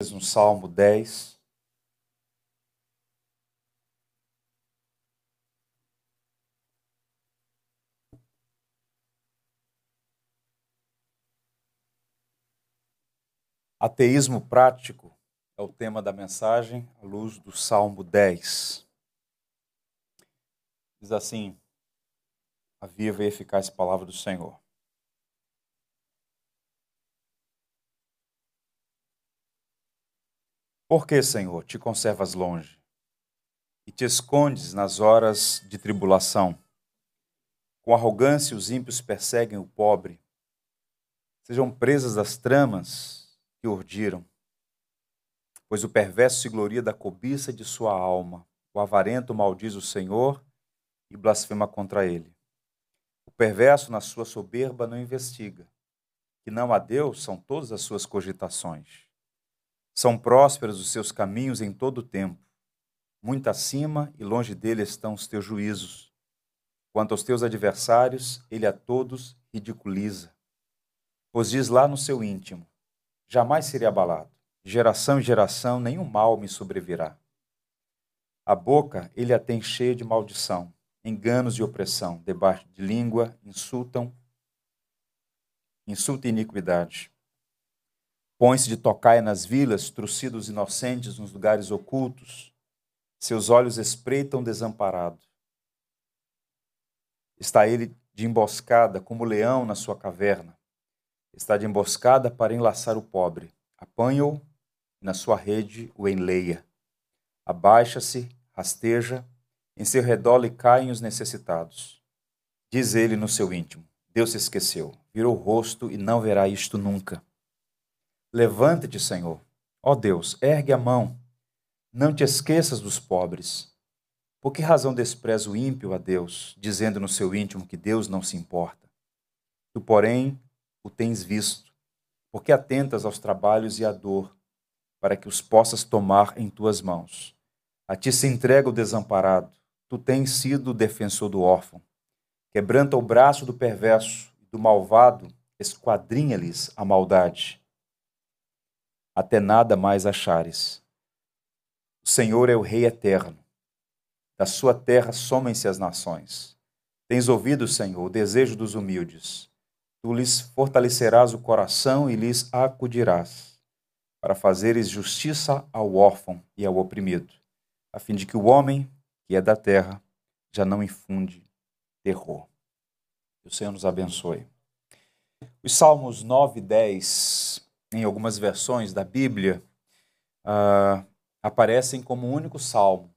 no Salmo 10. Ateísmo prático é o tema da mensagem à luz do Salmo 10. Diz assim: a viva e eficaz palavra do Senhor. Por que, Senhor, te conservas longe e te escondes nas horas de tribulação? Com arrogância, os ímpios perseguem o pobre. Sejam presas das tramas que urdiram. Pois o perverso se gloria da cobiça de sua alma. O avarento maldiz o Senhor e blasfema contra ele. O perverso, na sua soberba, não investiga. Que não há Deus são todas as suas cogitações. São prósperos os seus caminhos em todo o tempo. Muito acima e longe dele estão os teus juízos. Quanto aos teus adversários, ele a todos ridiculiza. Pois diz lá no seu íntimo: Jamais serei abalado. Geração em geração, nenhum mal me sobrevirá. A boca ele a tem cheia de maldição, enganos e opressão, debaixo de língua, insultam, insulta e iniquidade. Põe-se de tocaia nas vilas, trucidos inocentes nos lugares ocultos. Seus olhos espreitam desamparado. Está ele de emboscada, como leão na sua caverna. Está de emboscada para enlaçar o pobre. Apanha-o e na sua rede o enleia. Abaixa-se, rasteja, em seu redor lhe caem os necessitados. Diz ele no seu íntimo: Deus se esqueceu, virou o rosto e não verá isto nunca. Levanta-te, Senhor. Ó Deus, ergue a mão. Não te esqueças dos pobres. Por que razão despreza o ímpio a Deus, dizendo no seu íntimo que Deus não se importa? Tu, porém, o tens visto, porque atentas aos trabalhos e à dor, para que os possas tomar em tuas mãos. A ti se entrega o desamparado, tu tens sido o defensor do órfão. Quebranta o braço do perverso e do malvado, esquadrinha-lhes a maldade até nada mais achares. O Senhor é o Rei eterno. Da sua terra somem-se as nações. Tens ouvido, Senhor, o desejo dos humildes. Tu lhes fortalecerás o coração e lhes acudirás, para fazeres justiça ao órfão e ao oprimido, a fim de que o homem, que é da terra, já não infunde terror. Que o Senhor nos abençoe. Os Salmos 9 e 10 em algumas versões da Bíblia, uh, aparecem como um único salmo.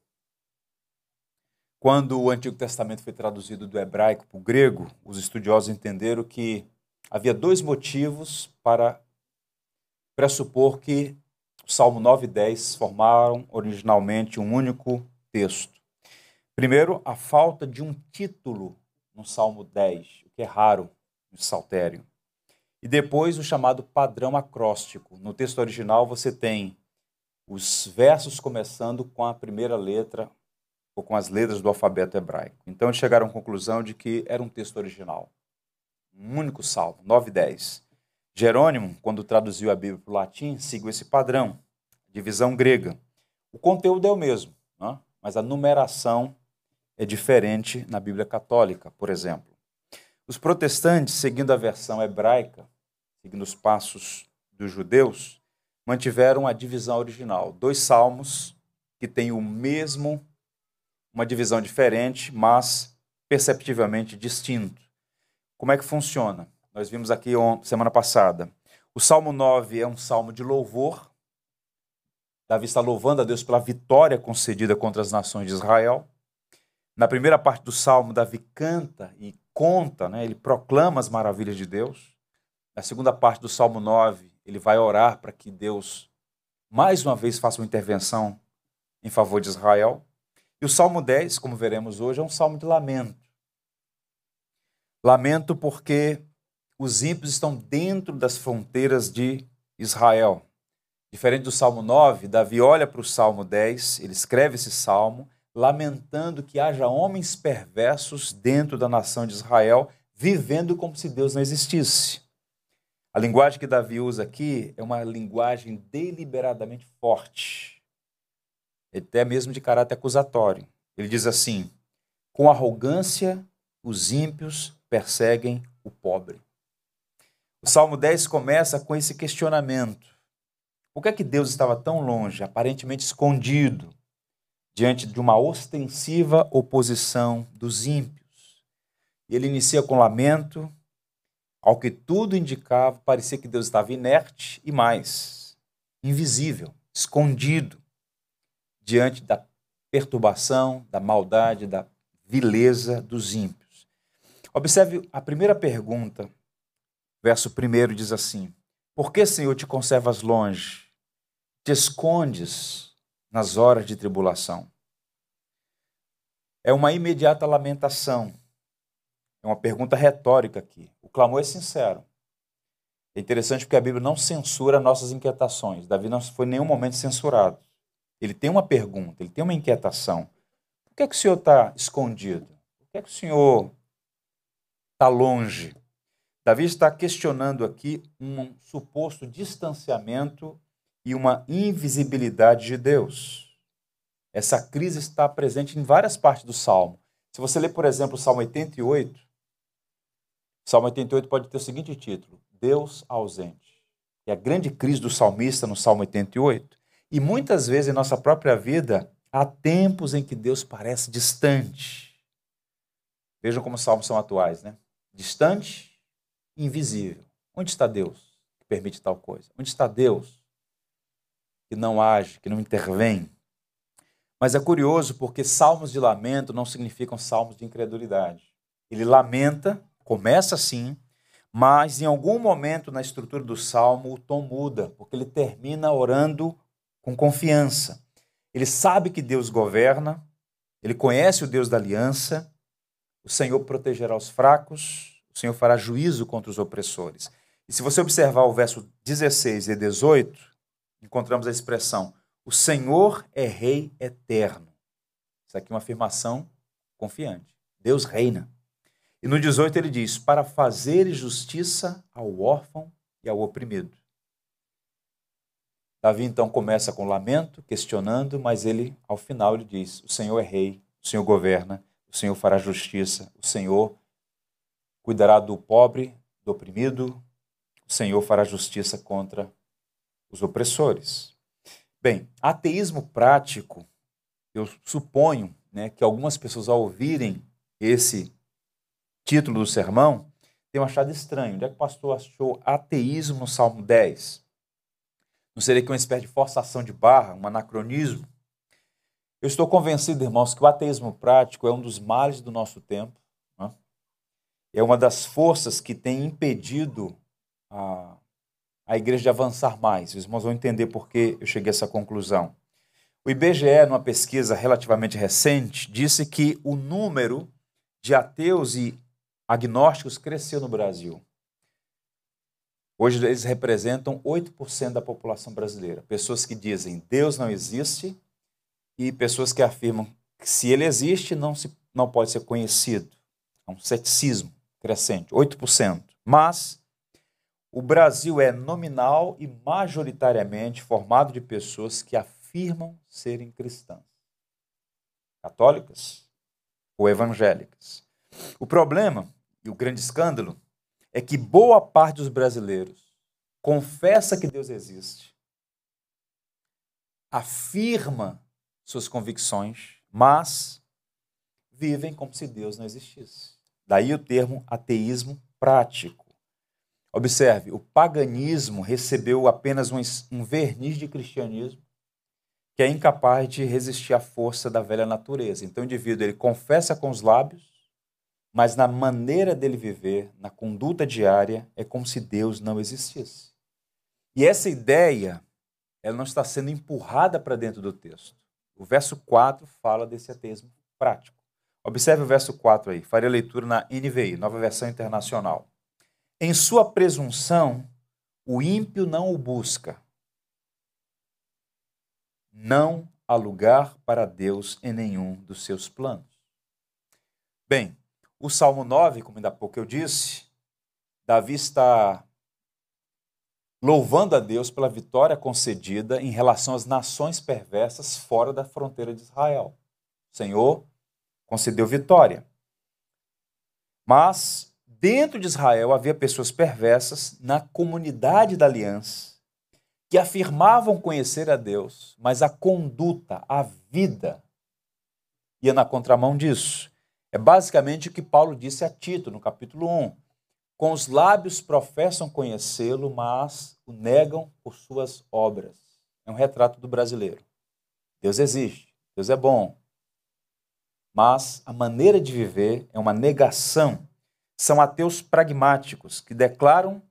Quando o Antigo Testamento foi traduzido do hebraico para o grego, os estudiosos entenderam que havia dois motivos para pressupor que o Salmo 9 e 10 formaram originalmente um único texto. Primeiro, a falta de um título no Salmo 10, o que é raro no Saltério. E depois o chamado padrão acróstico. No texto original você tem os versos começando com a primeira letra ou com as letras do alfabeto hebraico. Então eles chegaram à conclusão de que era um texto original. Um único salmo, 9 e 10. Jerônimo, quando traduziu a Bíblia para o latim, seguiu esse padrão, divisão grega. O conteúdo é o mesmo, né? mas a numeração é diferente na Bíblia católica, por exemplo. Os protestantes, seguindo a versão hebraica, seguindo os passos dos judeus, mantiveram a divisão original. Dois salmos que têm o mesmo, uma divisão diferente, mas perceptivelmente distinto. Como é que funciona? Nós vimos aqui semana passada. O Salmo 9 é um salmo de louvor. Davi está louvando a Deus pela vitória concedida contra as nações de Israel. Na primeira parte do salmo, Davi canta e conta, né, ele proclama as maravilhas de Deus. Na segunda parte do Salmo 9, ele vai orar para que Deus mais uma vez faça uma intervenção em favor de Israel. E o Salmo 10, como veremos hoje, é um salmo de lamento. Lamento porque os ímpios estão dentro das fronteiras de Israel. Diferente do Salmo 9, Davi olha para o Salmo 10, ele escreve esse salmo, lamentando que haja homens perversos dentro da nação de Israel, vivendo como se Deus não existisse. A linguagem que Davi usa aqui é uma linguagem deliberadamente forte, até mesmo de caráter acusatório. Ele diz assim: com arrogância os ímpios perseguem o pobre. O Salmo 10 começa com esse questionamento: por que é que Deus estava tão longe, aparentemente escondido, diante de uma ostensiva oposição dos ímpios? E ele inicia com lamento, ao que tudo indicava, parecia que Deus estava inerte e mais, invisível, escondido, diante da perturbação, da maldade, da vileza dos ímpios. Observe a primeira pergunta, verso 1 diz assim: Por que, Senhor, te conservas longe? Te escondes nas horas de tribulação? É uma imediata lamentação é uma pergunta retórica aqui. O clamor é sincero. É interessante porque a Bíblia não censura nossas inquietações. Davi não foi em nenhum momento censurado. Ele tem uma pergunta, ele tem uma inquietação. Por que, é que o Senhor está escondido? Por que, é que o Senhor está longe? Davi está questionando aqui um suposto distanciamento e uma invisibilidade de Deus. Essa crise está presente em várias partes do Salmo. Se você ler, por exemplo, o Salmo 88, Salmo 88 pode ter o seguinte título: Deus ausente. É a grande crise do salmista no Salmo 88. E muitas vezes em nossa própria vida há tempos em que Deus parece distante. Vejam como os salmos são atuais, né? Distante, invisível. Onde está Deus que permite tal coisa? Onde está Deus que não age, que não intervém? Mas é curioso porque salmos de lamento não significam salmos de incredulidade. Ele lamenta Começa assim, mas em algum momento na estrutura do salmo o tom muda, porque ele termina orando com confiança. Ele sabe que Deus governa, ele conhece o Deus da aliança, o Senhor protegerá os fracos, o Senhor fará juízo contra os opressores. E se você observar o verso 16 e 18, encontramos a expressão: O Senhor é Rei eterno. Isso aqui é uma afirmação confiante. Deus reina. E no 18 ele diz: para fazer justiça ao órfão e ao oprimido. Davi então começa com lamento, questionando, mas ele, ao final, ele diz: O Senhor é rei, o Senhor governa, o Senhor fará justiça, o Senhor cuidará do pobre, do oprimido, o Senhor fará justiça contra os opressores. Bem, ateísmo prático, eu suponho né, que algumas pessoas, ao ouvirem esse título do sermão, tem achado estranho. Onde é que o pastor achou ateísmo no Salmo 10? Não seria que uma espécie de forçação de barra, um anacronismo? Eu estou convencido, irmãos, que o ateísmo prático é um dos males do nosso tempo. Né? É uma das forças que tem impedido a, a igreja de avançar mais. Os irmãos vão entender por que eu cheguei a essa conclusão. O IBGE, numa pesquisa relativamente recente, disse que o número de ateus e agnósticos cresceu no Brasil. Hoje eles representam 8% da população brasileira. Pessoas que dizem Deus não existe e pessoas que afirmam que se ele existe, não, se, não pode ser conhecido. É um ceticismo crescente, 8%. Mas o Brasil é nominal e majoritariamente formado de pessoas que afirmam serem cristãs, católicas ou evangélicas. O problema e o grande escândalo é que boa parte dos brasileiros confessa que Deus existe, afirma suas convicções, mas vivem como se Deus não existisse. Daí o termo ateísmo prático. Observe, o paganismo recebeu apenas um, verniz de cristianismo que é incapaz de resistir à força da velha natureza. Então o indivíduo ele confessa com os lábios, mas na maneira dele viver, na conduta diária, é como se Deus não existisse. E essa ideia, ela não está sendo empurrada para dentro do texto. O verso 4 fala desse ateísmo prático. Observe o verso 4 aí, farei a leitura na NVI, Nova Versão Internacional. Em sua presunção, o ímpio não o busca. Não há lugar para Deus em nenhum dos seus planos. Bem, o Salmo 9, como ainda há pouco eu disse, Davi está louvando a Deus pela vitória concedida em relação às nações perversas fora da fronteira de Israel. O Senhor concedeu vitória. Mas dentro de Israel havia pessoas perversas na comunidade da aliança que afirmavam conhecer a Deus, mas a conduta, a vida ia na contramão disso. É basicamente o que Paulo disse a Tito no capítulo 1. Com os lábios professam conhecê-lo, mas o negam por suas obras. É um retrato do brasileiro. Deus existe, Deus é bom. Mas a maneira de viver é uma negação. São ateus pragmáticos que declaram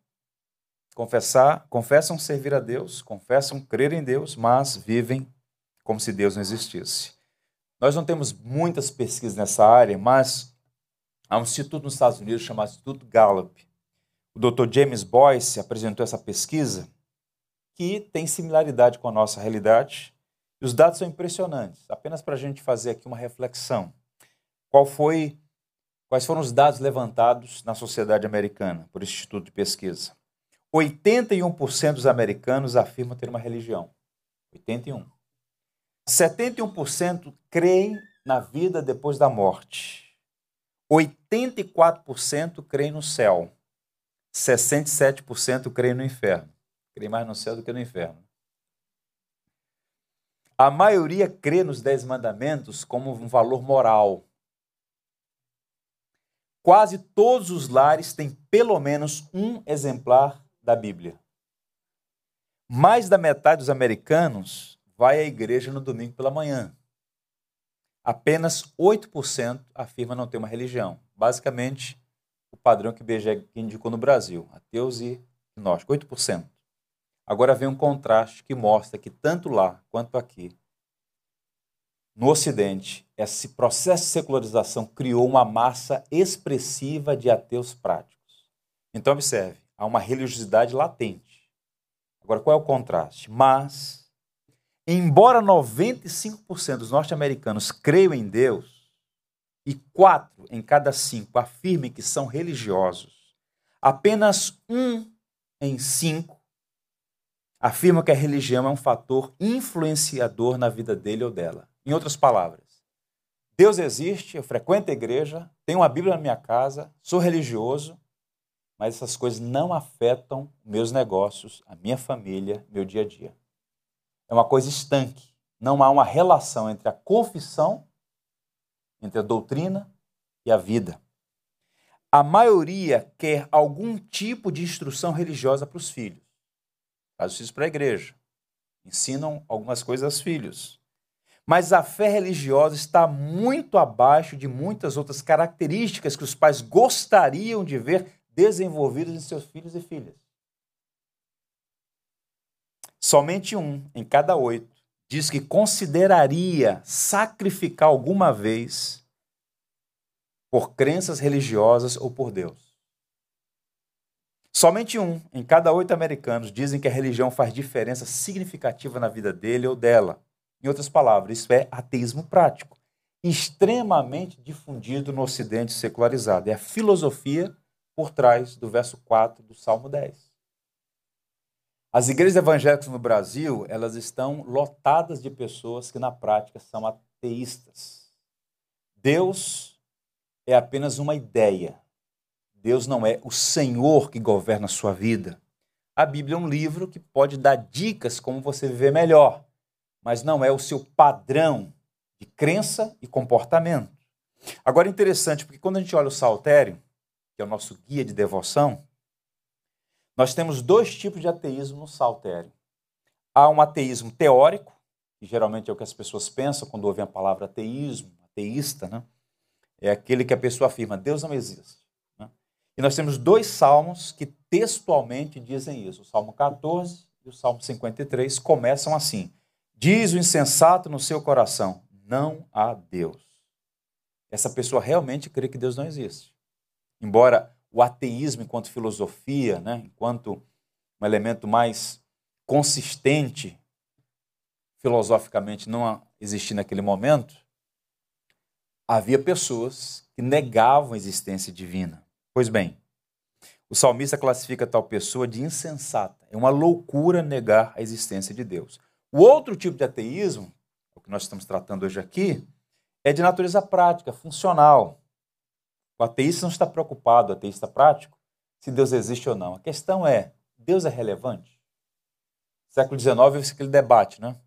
confessar, confessam servir a Deus, confessam crer em Deus, mas vivem como se Deus não existisse. Nós não temos muitas pesquisas nessa área, mas Há um instituto nos Estados Unidos chamado Instituto Gallup. O Dr. James Boyce apresentou essa pesquisa que tem similaridade com a nossa realidade. E os dados são impressionantes. Apenas para a gente fazer aqui uma reflexão. Qual foi, quais foram os dados levantados na sociedade americana por Instituto de Pesquisa? 81% dos americanos afirmam ter uma religião. 81. 71% creem na vida depois da morte. 84% creem no céu, 67% creem no inferno. Creem mais no céu do que no inferno. A maioria crê nos Dez Mandamentos como um valor moral. Quase todos os lares têm pelo menos um exemplar da Bíblia. Mais da metade dos americanos vai à igreja no domingo pela manhã apenas 8% afirma não ter uma religião. Basicamente, o padrão que o indicou no Brasil, ateus e gnósticos, 8%. Agora vem um contraste que mostra que tanto lá quanto aqui, no Ocidente, esse processo de secularização criou uma massa expressiva de ateus práticos. Então, observe, há uma religiosidade latente. Agora, qual é o contraste? Mas Embora 95% dos norte-americanos creiam em Deus e quatro em cada cinco afirmem que são religiosos, apenas um em cinco afirma que a religião é um fator influenciador na vida dele ou dela. Em outras palavras, Deus existe, eu frequento a igreja, tenho uma Bíblia na minha casa, sou religioso, mas essas coisas não afetam meus negócios, a minha família, meu dia a dia é uma coisa estanque. Não há uma relação entre a confissão, entre a doutrina e a vida. A maioria quer algum tipo de instrução religiosa para os filhos. Faz isso para a igreja. Ensinam algumas coisas aos filhos. Mas a fé religiosa está muito abaixo de muitas outras características que os pais gostariam de ver desenvolvidas em seus filhos e filhas. Somente um em cada oito diz que consideraria sacrificar alguma vez por crenças religiosas ou por Deus. Somente um em cada oito americanos dizem que a religião faz diferença significativa na vida dele ou dela. Em outras palavras, isso é ateísmo prático, extremamente difundido no Ocidente secularizado. É a filosofia por trás do verso 4 do Salmo 10. As igrejas evangélicas no Brasil, elas estão lotadas de pessoas que na prática são ateístas. Deus é apenas uma ideia. Deus não é o Senhor que governa a sua vida. A Bíblia é um livro que pode dar dicas como você viver melhor, mas não é o seu padrão de crença e comportamento. Agora, interessante, porque quando a gente olha o Saltério, que é o nosso guia de devoção, nós temos dois tipos de ateísmo no saltério. Há um ateísmo teórico, que geralmente é o que as pessoas pensam quando ouvem a palavra ateísmo, ateísta, né? É aquele que a pessoa afirma, Deus não existe. Né? E nós temos dois salmos que textualmente dizem isso. O Salmo 14 e o Salmo 53 começam assim: Diz o insensato no seu coração, não há Deus. Essa pessoa realmente crê que Deus não existe. Embora o ateísmo enquanto filosofia, né, enquanto um elemento mais consistente filosoficamente não existia naquele momento, havia pessoas que negavam a existência divina. Pois bem, o salmista classifica tal pessoa de insensata. É uma loucura negar a existência de Deus. O outro tipo de ateísmo, o que nós estamos tratando hoje aqui, é de natureza prática, funcional. O ateísta não está preocupado, o ateísta prático, se Deus existe ou não. A questão é: Deus é relevante? século XIX houve aquele debate, né?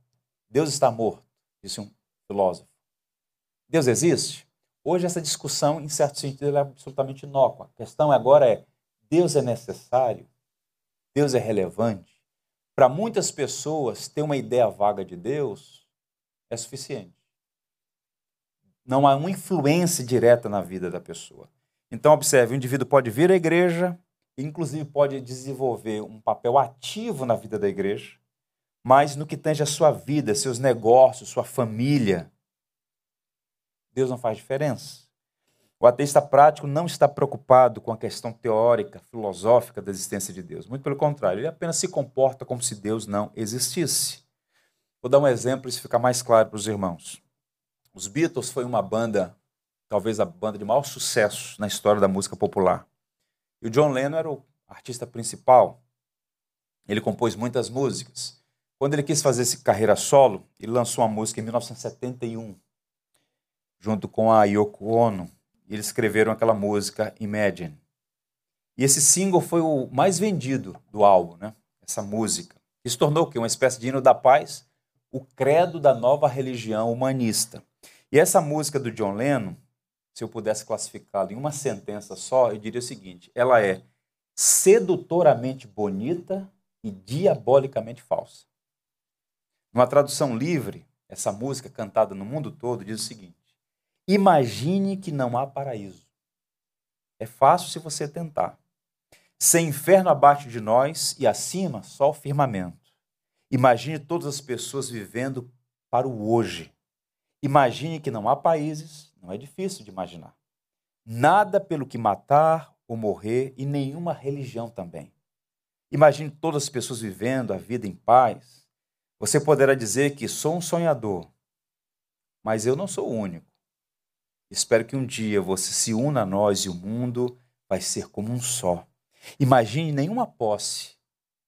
Deus está morto, disse um filósofo. Deus existe? Hoje essa discussão, em certo sentido, é absolutamente inócua. A questão agora é: Deus é necessário? Deus é relevante? Para muitas pessoas, ter uma ideia vaga de Deus é suficiente. Não há uma influência direta na vida da pessoa. Então, observe: o indivíduo pode vir à igreja, inclusive pode desenvolver um papel ativo na vida da igreja, mas no que tange a sua vida, seus negócios, sua família, Deus não faz diferença. O ateísta prático não está preocupado com a questão teórica, filosófica da existência de Deus. Muito pelo contrário, ele apenas se comporta como se Deus não existisse. Vou dar um exemplo, isso fica mais claro para os irmãos. Os Beatles foi uma banda, talvez a banda de maior sucesso na história da música popular. E o John Lennon era o artista principal. Ele compôs muitas músicas. Quando ele quis fazer essa carreira solo, ele lançou uma música em 1971, junto com a Yoko Ono. E eles escreveram aquela música Imagine. E esse single foi o mais vendido do álbum, né? Essa música. Isso tornou que uma espécie de hino da paz, o credo da nova religião humanista. E essa música do John Lennon se eu pudesse classificá-la em uma sentença só, eu diria o seguinte: ela é sedutoramente bonita e diabolicamente falsa. Numa tradução livre, essa música cantada no mundo todo diz o seguinte: Imagine que não há paraíso. É fácil se você tentar. Sem inferno abaixo de nós e acima só o firmamento. Imagine todas as pessoas vivendo para o hoje. Imagine que não há países, não é difícil de imaginar. Nada pelo que matar ou morrer e nenhuma religião também. Imagine todas as pessoas vivendo a vida em paz. Você poderá dizer que sou um sonhador, mas eu não sou o único. Espero que um dia você se una a nós e o mundo vai ser como um só. Imagine nenhuma posse.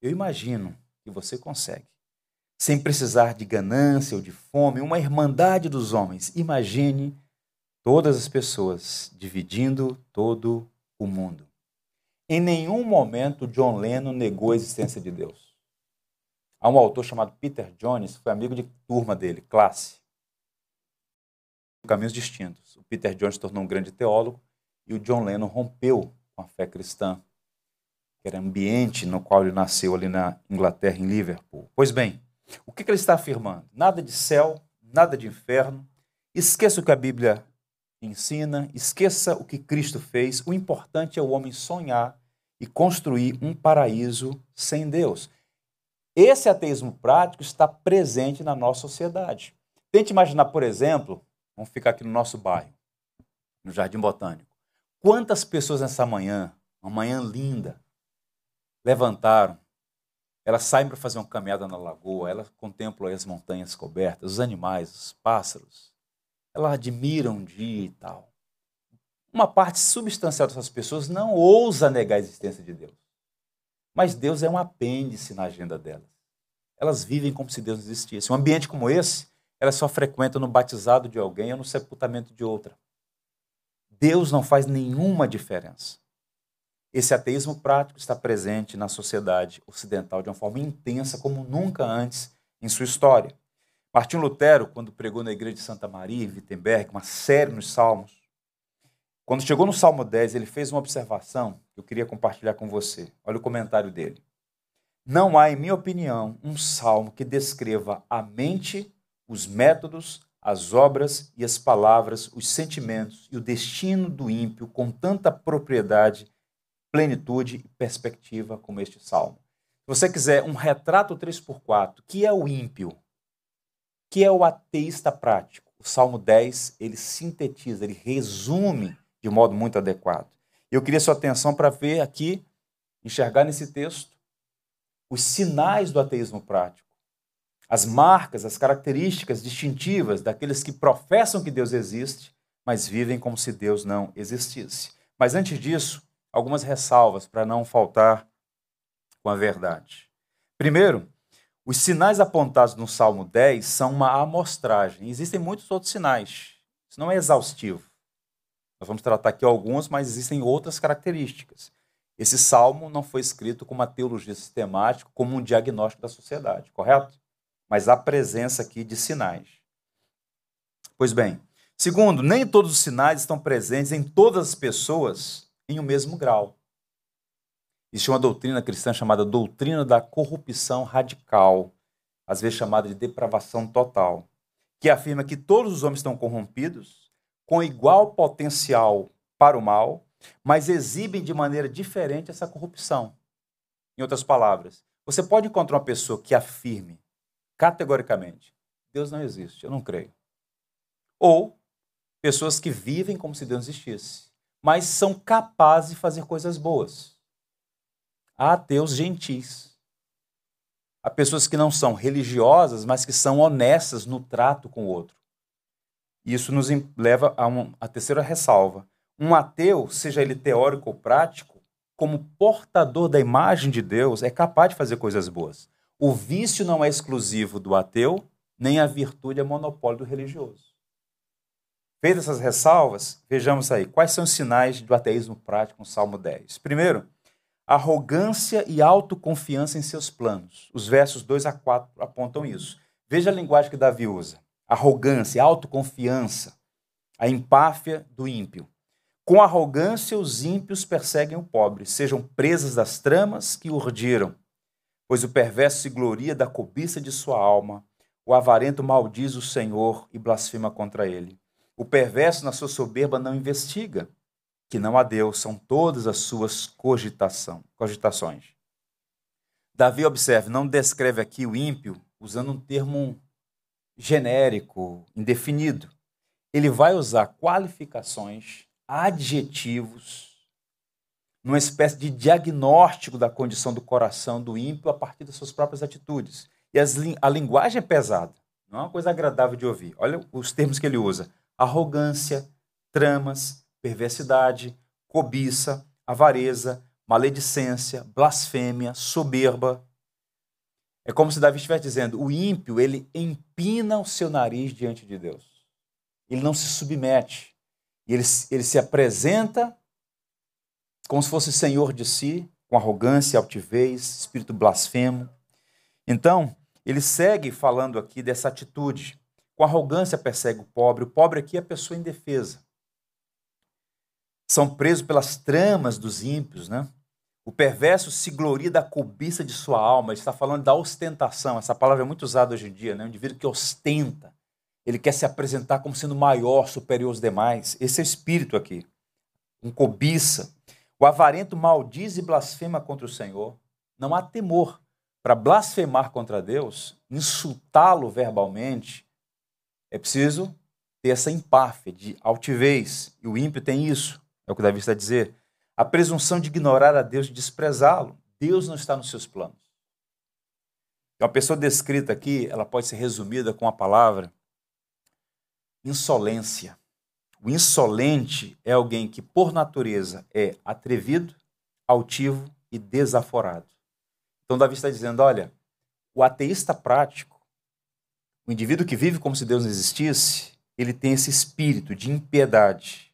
Eu imagino que você consegue. Sem precisar de ganância ou de fome, uma irmandade dos homens. Imagine todas as pessoas, dividindo todo o mundo. Em nenhum momento John Lennon negou a existência de Deus. Há um autor chamado Peter Jones, que foi amigo de turma dele, classe. Caminhos distintos. O Peter Jones se tornou um grande teólogo e o John Lennon rompeu com a fé cristã, que era ambiente no qual ele nasceu ali na Inglaterra, em Liverpool. Pois bem, o que ele está afirmando? Nada de céu, nada de inferno. Esqueça o que a Bíblia ensina, esqueça o que Cristo fez. O importante é o homem sonhar e construir um paraíso sem Deus. Esse ateísmo prático está presente na nossa sociedade. Tente imaginar, por exemplo, vamos ficar aqui no nosso bairro, no Jardim Botânico. Quantas pessoas nessa manhã, uma manhã linda, levantaram, elas saem para fazer uma caminhada na lagoa, elas contemplam as montanhas cobertas, os animais, os pássaros, elas admiram um dia e tal. Uma parte substancial dessas pessoas não ousa negar a existência de Deus. Mas Deus é um apêndice na agenda delas. Elas vivem como se Deus existisse. Um ambiente como esse, elas só frequentam no batizado de alguém ou no sepultamento de outra. Deus não faz nenhuma diferença. Esse ateísmo prático está presente na sociedade ocidental de uma forma intensa como nunca antes em sua história. Martinho Lutero, quando pregou na igreja de Santa Maria, em Wittenberg, uma série nos Salmos, quando chegou no Salmo 10, ele fez uma observação que eu queria compartilhar com você. Olha o comentário dele. Não há, em minha opinião, um salmo que descreva a mente, os métodos, as obras e as palavras, os sentimentos e o destino do ímpio com tanta propriedade, plenitude e perspectiva como este salmo. Se você quiser um retrato 3x4, que é o ímpio? que é o ateísta prático? O Salmo 10, ele sintetiza, ele resume de modo muito adequado. Eu queria sua atenção para ver aqui, enxergar nesse texto, os sinais do ateísmo prático, as marcas, as características distintivas daqueles que professam que Deus existe, mas vivem como se Deus não existisse. Mas antes disso, algumas ressalvas para não faltar com a verdade. Primeiro, os sinais apontados no Salmo 10 são uma amostragem. Existem muitos outros sinais. Isso não é exaustivo. Nós vamos tratar aqui alguns, mas existem outras características. Esse salmo não foi escrito com uma teologia sistemática, como um diagnóstico da sociedade, correto? Mas há presença aqui de sinais. Pois bem, segundo, nem todos os sinais estão presentes em todas as pessoas em o mesmo grau. Existe uma doutrina cristã chamada doutrina da corrupção radical, às vezes chamada de depravação total, que afirma que todos os homens estão corrompidos, com igual potencial para o mal, mas exibem de maneira diferente essa corrupção. Em outras palavras, você pode encontrar uma pessoa que afirme categoricamente: Deus não existe, eu não creio. Ou pessoas que vivem como se Deus existisse, mas são capazes de fazer coisas boas Há ateus gentis. Há pessoas que não são religiosas, mas que são honestas no trato com o outro. Isso nos leva a, uma, a terceira ressalva. Um ateu, seja ele teórico ou prático, como portador da imagem de Deus, é capaz de fazer coisas boas. O vício não é exclusivo do ateu, nem a virtude é monopólio do religioso. Feitas essas ressalvas, vejamos aí quais são os sinais do ateísmo prático no Salmo 10. Primeiro, arrogância e autoconfiança em seus planos. Os versos 2 a 4 apontam isso. Veja a linguagem que Davi usa: arrogância, autoconfiança, a empáfia do ímpio. Com arrogância, os ímpios perseguem o pobre, sejam presas das tramas que urdiram. Pois o perverso se gloria da cobiça de sua alma, o avarento maldiz o Senhor e blasfema contra ele. O perverso, na sua soberba, não investiga, que não há Deus, são todas as suas cogitação, cogitações. Davi, observe, não descreve aqui o ímpio usando um termo genérico, indefinido. Ele vai usar qualificações, adjetivos, numa espécie de diagnóstico da condição do coração do ímpio a partir das suas próprias atitudes. E as, a linguagem é pesada, não é uma coisa agradável de ouvir. Olha os termos que ele usa: arrogância, tramas, perversidade, cobiça, avareza, maledicência, blasfêmia, soberba. É como se Davi estivesse dizendo: o ímpio, ele empina o seu nariz diante de Deus. Ele não se submete. Ele, ele se apresenta como se fosse senhor de si, com arrogância, altivez, espírito blasfemo. Então, ele segue falando aqui dessa atitude. Com arrogância persegue o pobre. O pobre aqui é a pessoa indefesa são presos pelas tramas dos ímpios, né? O perverso se gloria da cobiça de sua alma. Ele está falando da ostentação. Essa palavra é muito usada hoje em dia, né? Um indivíduo que ostenta. Ele quer se apresentar como sendo maior, superior aos demais. Esse é o espírito aqui. Com cobiça. O avarento maldiz e blasfema contra o Senhor. Não há temor para blasfemar contra Deus, insultá-lo verbalmente. É preciso ter essa empáfia de altivez. E o ímpio tem isso. É o que Davi está a dizer. A presunção de ignorar a Deus, de desprezá-lo. Deus não está nos seus planos. Uma pessoa descrita aqui, ela pode ser resumida com a palavra insolência. O insolente é alguém que, por natureza, é atrevido, altivo e desaforado. Então, Davi está dizendo: olha, o ateísta prático, o indivíduo que vive como se Deus não existisse, ele tem esse espírito de impiedade,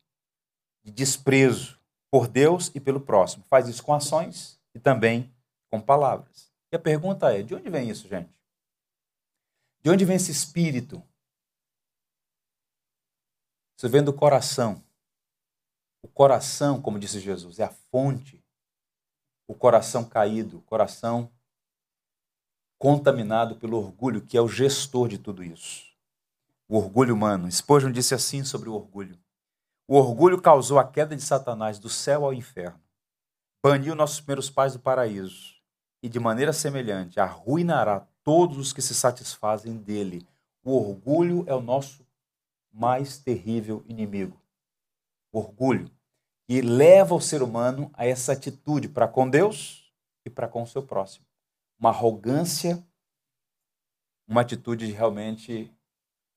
de desprezo por Deus e pelo próximo. Faz isso com ações e também com palavras. E a pergunta é: de onde vem isso, gente? De onde vem esse espírito? Isso vem do coração. O coração, como disse Jesus, é a fonte. O coração caído, o coração contaminado pelo orgulho, que é o gestor de tudo isso. O orgulho humano. Spurgeon disse assim sobre o orgulho: o orgulho causou a queda de Satanás do céu ao inferno. Baniu nossos primeiros pais do paraíso. E de maneira semelhante, arruinará todos os que se satisfazem dele. O orgulho é o nosso mais terrível inimigo. O orgulho. E leva o ser humano a essa atitude para com Deus e para com o seu próximo. Uma arrogância, uma atitude de realmente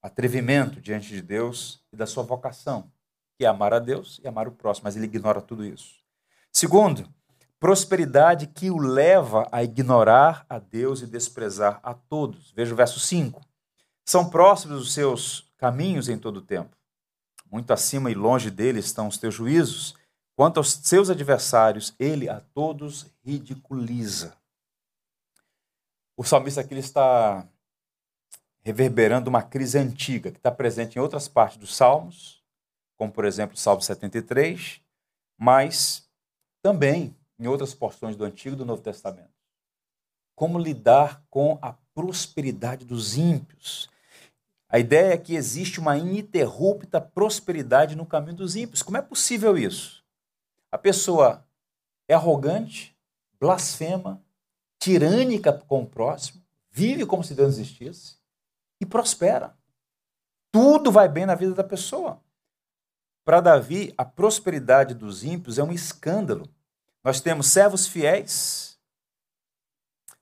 atrevimento diante de Deus e da sua vocação que é amar a Deus e amar o próximo, mas ele ignora tudo isso. Segundo, prosperidade que o leva a ignorar a Deus e desprezar a todos. Veja o verso 5. São próximos os seus caminhos em todo o tempo. Muito acima e longe dele estão os teus juízos. Quanto aos seus adversários, ele a todos ridiculiza. O salmista aqui está reverberando uma crise antiga que está presente em outras partes dos salmos, como por exemplo o Salmo 73, mas também em outras porções do Antigo e do Novo Testamento. Como lidar com a prosperidade dos ímpios? A ideia é que existe uma ininterrupta prosperidade no caminho dos ímpios. Como é possível isso? A pessoa é arrogante, blasfema, tirânica com o próximo, vive como se Deus existisse e prospera. Tudo vai bem na vida da pessoa. Para Davi, a prosperidade dos ímpios é um escândalo. Nós temos servos fiéis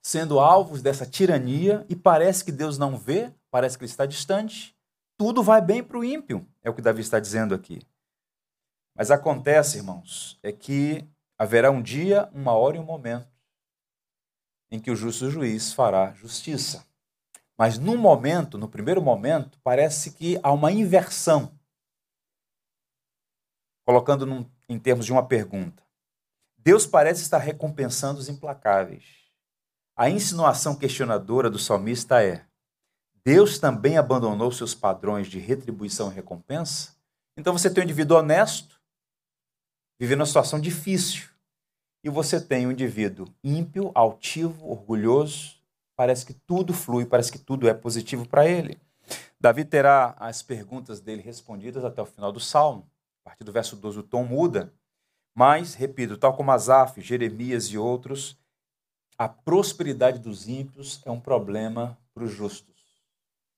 sendo alvos dessa tirania e parece que Deus não vê, parece que ele está distante. Tudo vai bem para o ímpio, é o que Davi está dizendo aqui. Mas acontece, irmãos, é que haverá um dia, uma hora e um momento em que o justo juiz fará justiça. Mas no momento, no primeiro momento, parece que há uma inversão. Colocando num, em termos de uma pergunta. Deus parece estar recompensando os implacáveis. A insinuação questionadora do salmista é: Deus também abandonou seus padrões de retribuição e recompensa? Então você tem um indivíduo honesto vivendo uma situação difícil. E você tem um indivíduo ímpio, altivo, orgulhoso, parece que tudo flui, parece que tudo é positivo para ele. Davi terá as perguntas dele respondidas até o final do salmo. A partir do verso 12, o tom muda. Mas, repito, tal como Asaf, Jeremias e outros, a prosperidade dos ímpios é um problema para os justos.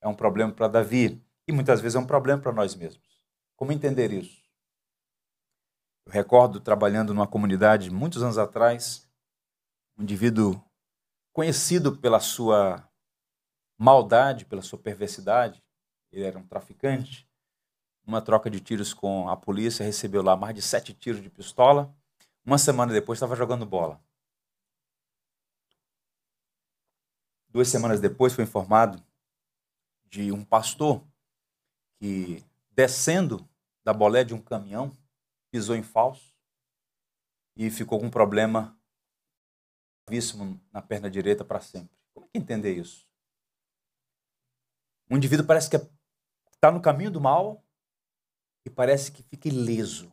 É um problema para Davi. E muitas vezes é um problema para nós mesmos. Como entender isso? Eu recordo trabalhando numa comunidade muitos anos atrás, um indivíduo conhecido pela sua maldade, pela sua perversidade, ele era um traficante. Uma troca de tiros com a polícia, recebeu lá mais de sete tiros de pistola. Uma semana depois estava jogando bola. Duas semanas depois foi informado de um pastor que, descendo da bolé de um caminhão, pisou em falso e ficou com um problema gravíssimo na perna direita para sempre. Como é que entender isso? Um indivíduo parece que está no caminho do mal e parece que fica ileso.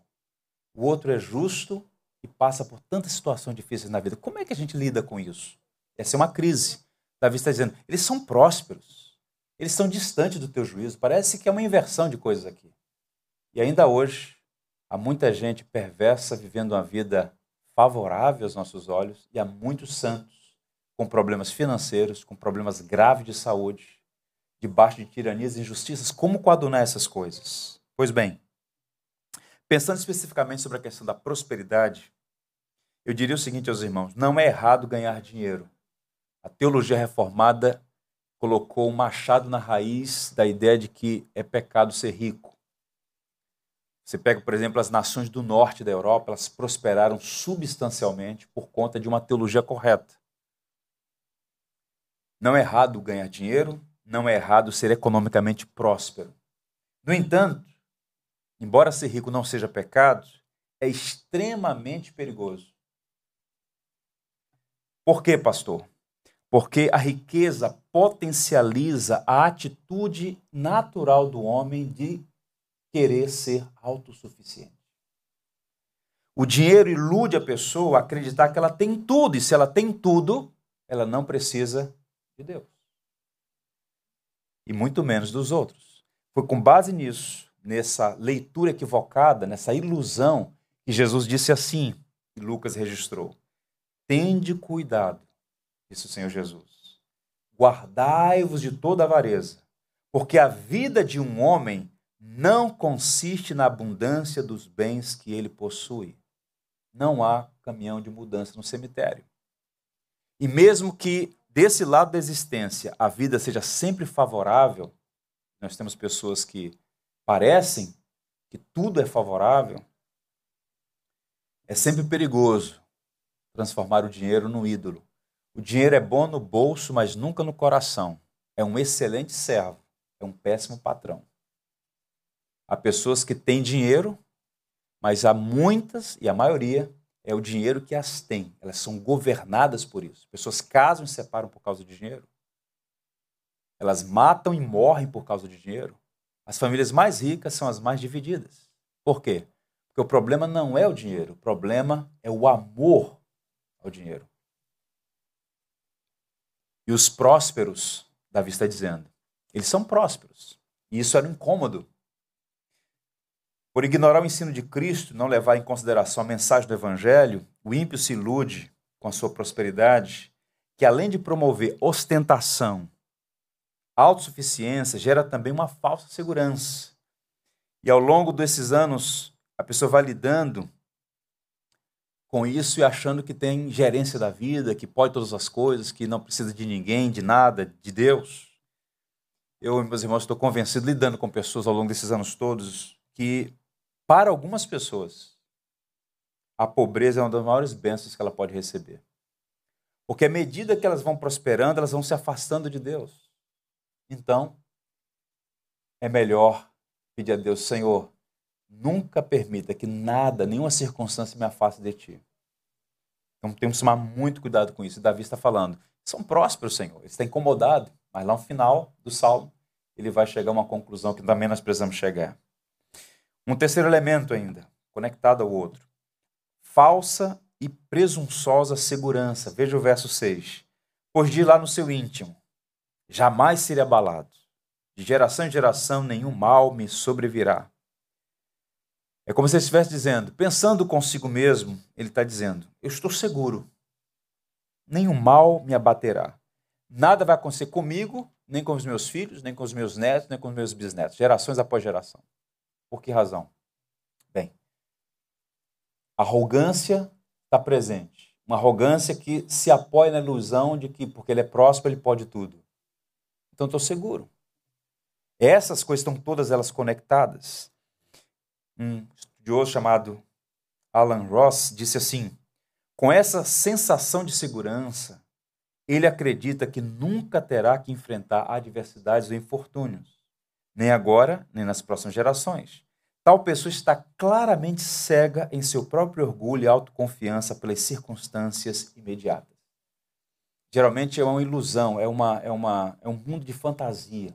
O outro é justo e passa por tantas situações difíceis na vida. Como é que a gente lida com isso? Essa é uma crise. Davi está dizendo, eles são prósperos, eles estão distantes do teu juízo. Parece que é uma inversão de coisas aqui. E ainda hoje, há muita gente perversa vivendo uma vida favorável aos nossos olhos e há muitos santos com problemas financeiros, com problemas graves de saúde, debaixo de tiranias e injustiças. Como coadunar essas coisas? Pois bem, pensando especificamente sobre a questão da prosperidade, eu diria o seguinte aos irmãos: não é errado ganhar dinheiro. A teologia reformada colocou um machado na raiz da ideia de que é pecado ser rico. Você pega, por exemplo, as nações do norte da Europa, elas prosperaram substancialmente por conta de uma teologia correta. Não é errado ganhar dinheiro, não é errado ser economicamente próspero. No entanto, embora ser rico não seja pecado, é extremamente perigoso. Por quê, pastor? Porque a riqueza potencializa a atitude natural do homem de querer ser autossuficiente. O dinheiro ilude a pessoa a acreditar que ela tem tudo, e se ela tem tudo, ela não precisa de Deus. E muito menos dos outros. Foi com base nisso, nessa leitura equivocada, nessa ilusão, que Jesus disse assim, e Lucas registrou: Tende cuidado, disse o Senhor Jesus. Guardai-vos de toda avareza, porque a vida de um homem não consiste na abundância dos bens que ele possui. Não há caminhão de mudança no cemitério. E mesmo que desse lado da existência a vida seja sempre favorável, nós temos pessoas que parecem que tudo é favorável, É sempre perigoso transformar o dinheiro num ídolo. O dinheiro é bom no bolso, mas nunca no coração. É um excelente servo, é um péssimo patrão. Há pessoas que têm dinheiro, mas há muitas, e a maioria, é o dinheiro que as tem. Elas são governadas por isso. Pessoas casam e separam por causa de dinheiro. Elas matam e morrem por causa de dinheiro. As famílias mais ricas são as mais divididas. Por quê? Porque o problema não é o dinheiro, o problema é o amor ao dinheiro. E os prósperos, Davi está dizendo, eles são prósperos. E isso era incômodo. Por ignorar o ensino de Cristo, não levar em consideração a mensagem do Evangelho, o ímpio se ilude com a sua prosperidade, que além de promover ostentação, autossuficiência, gera também uma falsa segurança. E ao longo desses anos, a pessoa vai lidando com isso e achando que tem gerência da vida, que pode todas as coisas, que não precisa de ninguém, de nada, de Deus. Eu meus irmãos estou convencido, lidando com pessoas ao longo desses anos todos, que para algumas pessoas a pobreza é uma das maiores bênçãos que ela pode receber. Porque à medida que elas vão prosperando, elas vão se afastando de Deus. Então, é melhor pedir a Deus, Senhor, Nunca permita que nada, nenhuma circunstância me afaste de ti. Então temos que tomar muito cuidado com isso. Davi está falando. São prósperos, Senhor. Ele está incomodado. Mas lá no final do salmo, ele vai chegar a uma conclusão que também nós precisamos chegar. Um terceiro elemento ainda, conectado ao outro. Falsa e presunçosa segurança. Veja o verso 6. Pois de lá no seu íntimo, jamais serei abalado. De geração em geração nenhum mal me sobrevirá. É como se ele estivesse dizendo, pensando consigo mesmo, ele está dizendo: Eu estou seguro, nenhum mal me abaterá. Nada vai acontecer comigo, nem com os meus filhos, nem com os meus netos, nem com os meus bisnetos, gerações após geração. Por que razão? Bem, arrogância está presente. Uma arrogância que se apoia na ilusão de que, porque ele é próspero, ele pode tudo. Então, estou seguro. Essas coisas estão todas elas conectadas um estudioso chamado Alan Ross disse assim: com essa sensação de segurança, ele acredita que nunca terá que enfrentar adversidades ou infortúnios, nem agora, nem nas próximas gerações. Tal pessoa está claramente cega em seu próprio orgulho e autoconfiança pelas circunstâncias imediatas. Geralmente é uma ilusão, é, uma, é, uma, é um mundo de fantasia.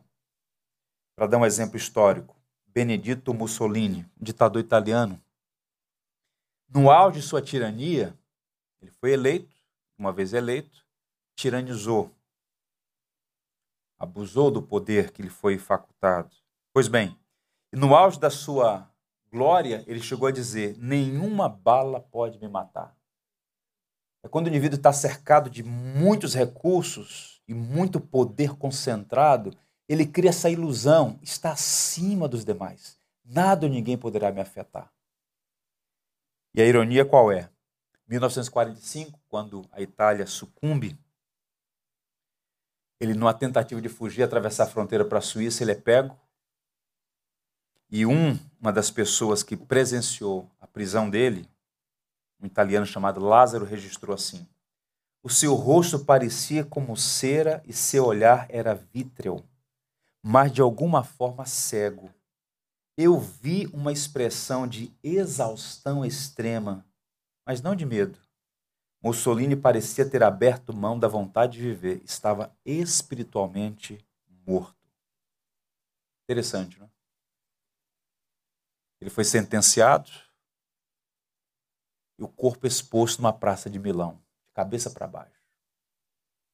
Para dar um exemplo histórico, Benedito Mussolini, um ditador italiano, no auge de sua tirania, ele foi eleito, uma vez eleito, tiranizou, abusou do poder que lhe foi facultado. Pois bem, no auge da sua glória, ele chegou a dizer: nenhuma bala pode me matar. É quando o indivíduo está cercado de muitos recursos e muito poder concentrado, ele cria essa ilusão, está acima dos demais. Nada ou ninguém poderá me afetar. E a ironia qual é? 1945, quando a Itália sucumbe, ele, numa tentativa de fugir, atravessar a fronteira para a Suíça, ele é pego. E um, uma das pessoas que presenciou a prisão dele, um italiano chamado Lázaro, registrou assim: O seu rosto parecia como cera e seu olhar era vítreo mas de alguma forma cego. Eu vi uma expressão de exaustão extrema, mas não de medo. Mussolini parecia ter aberto mão da vontade de viver, estava espiritualmente morto. Interessante, não? É? Ele foi sentenciado e o corpo exposto numa praça de Milão, de cabeça para baixo.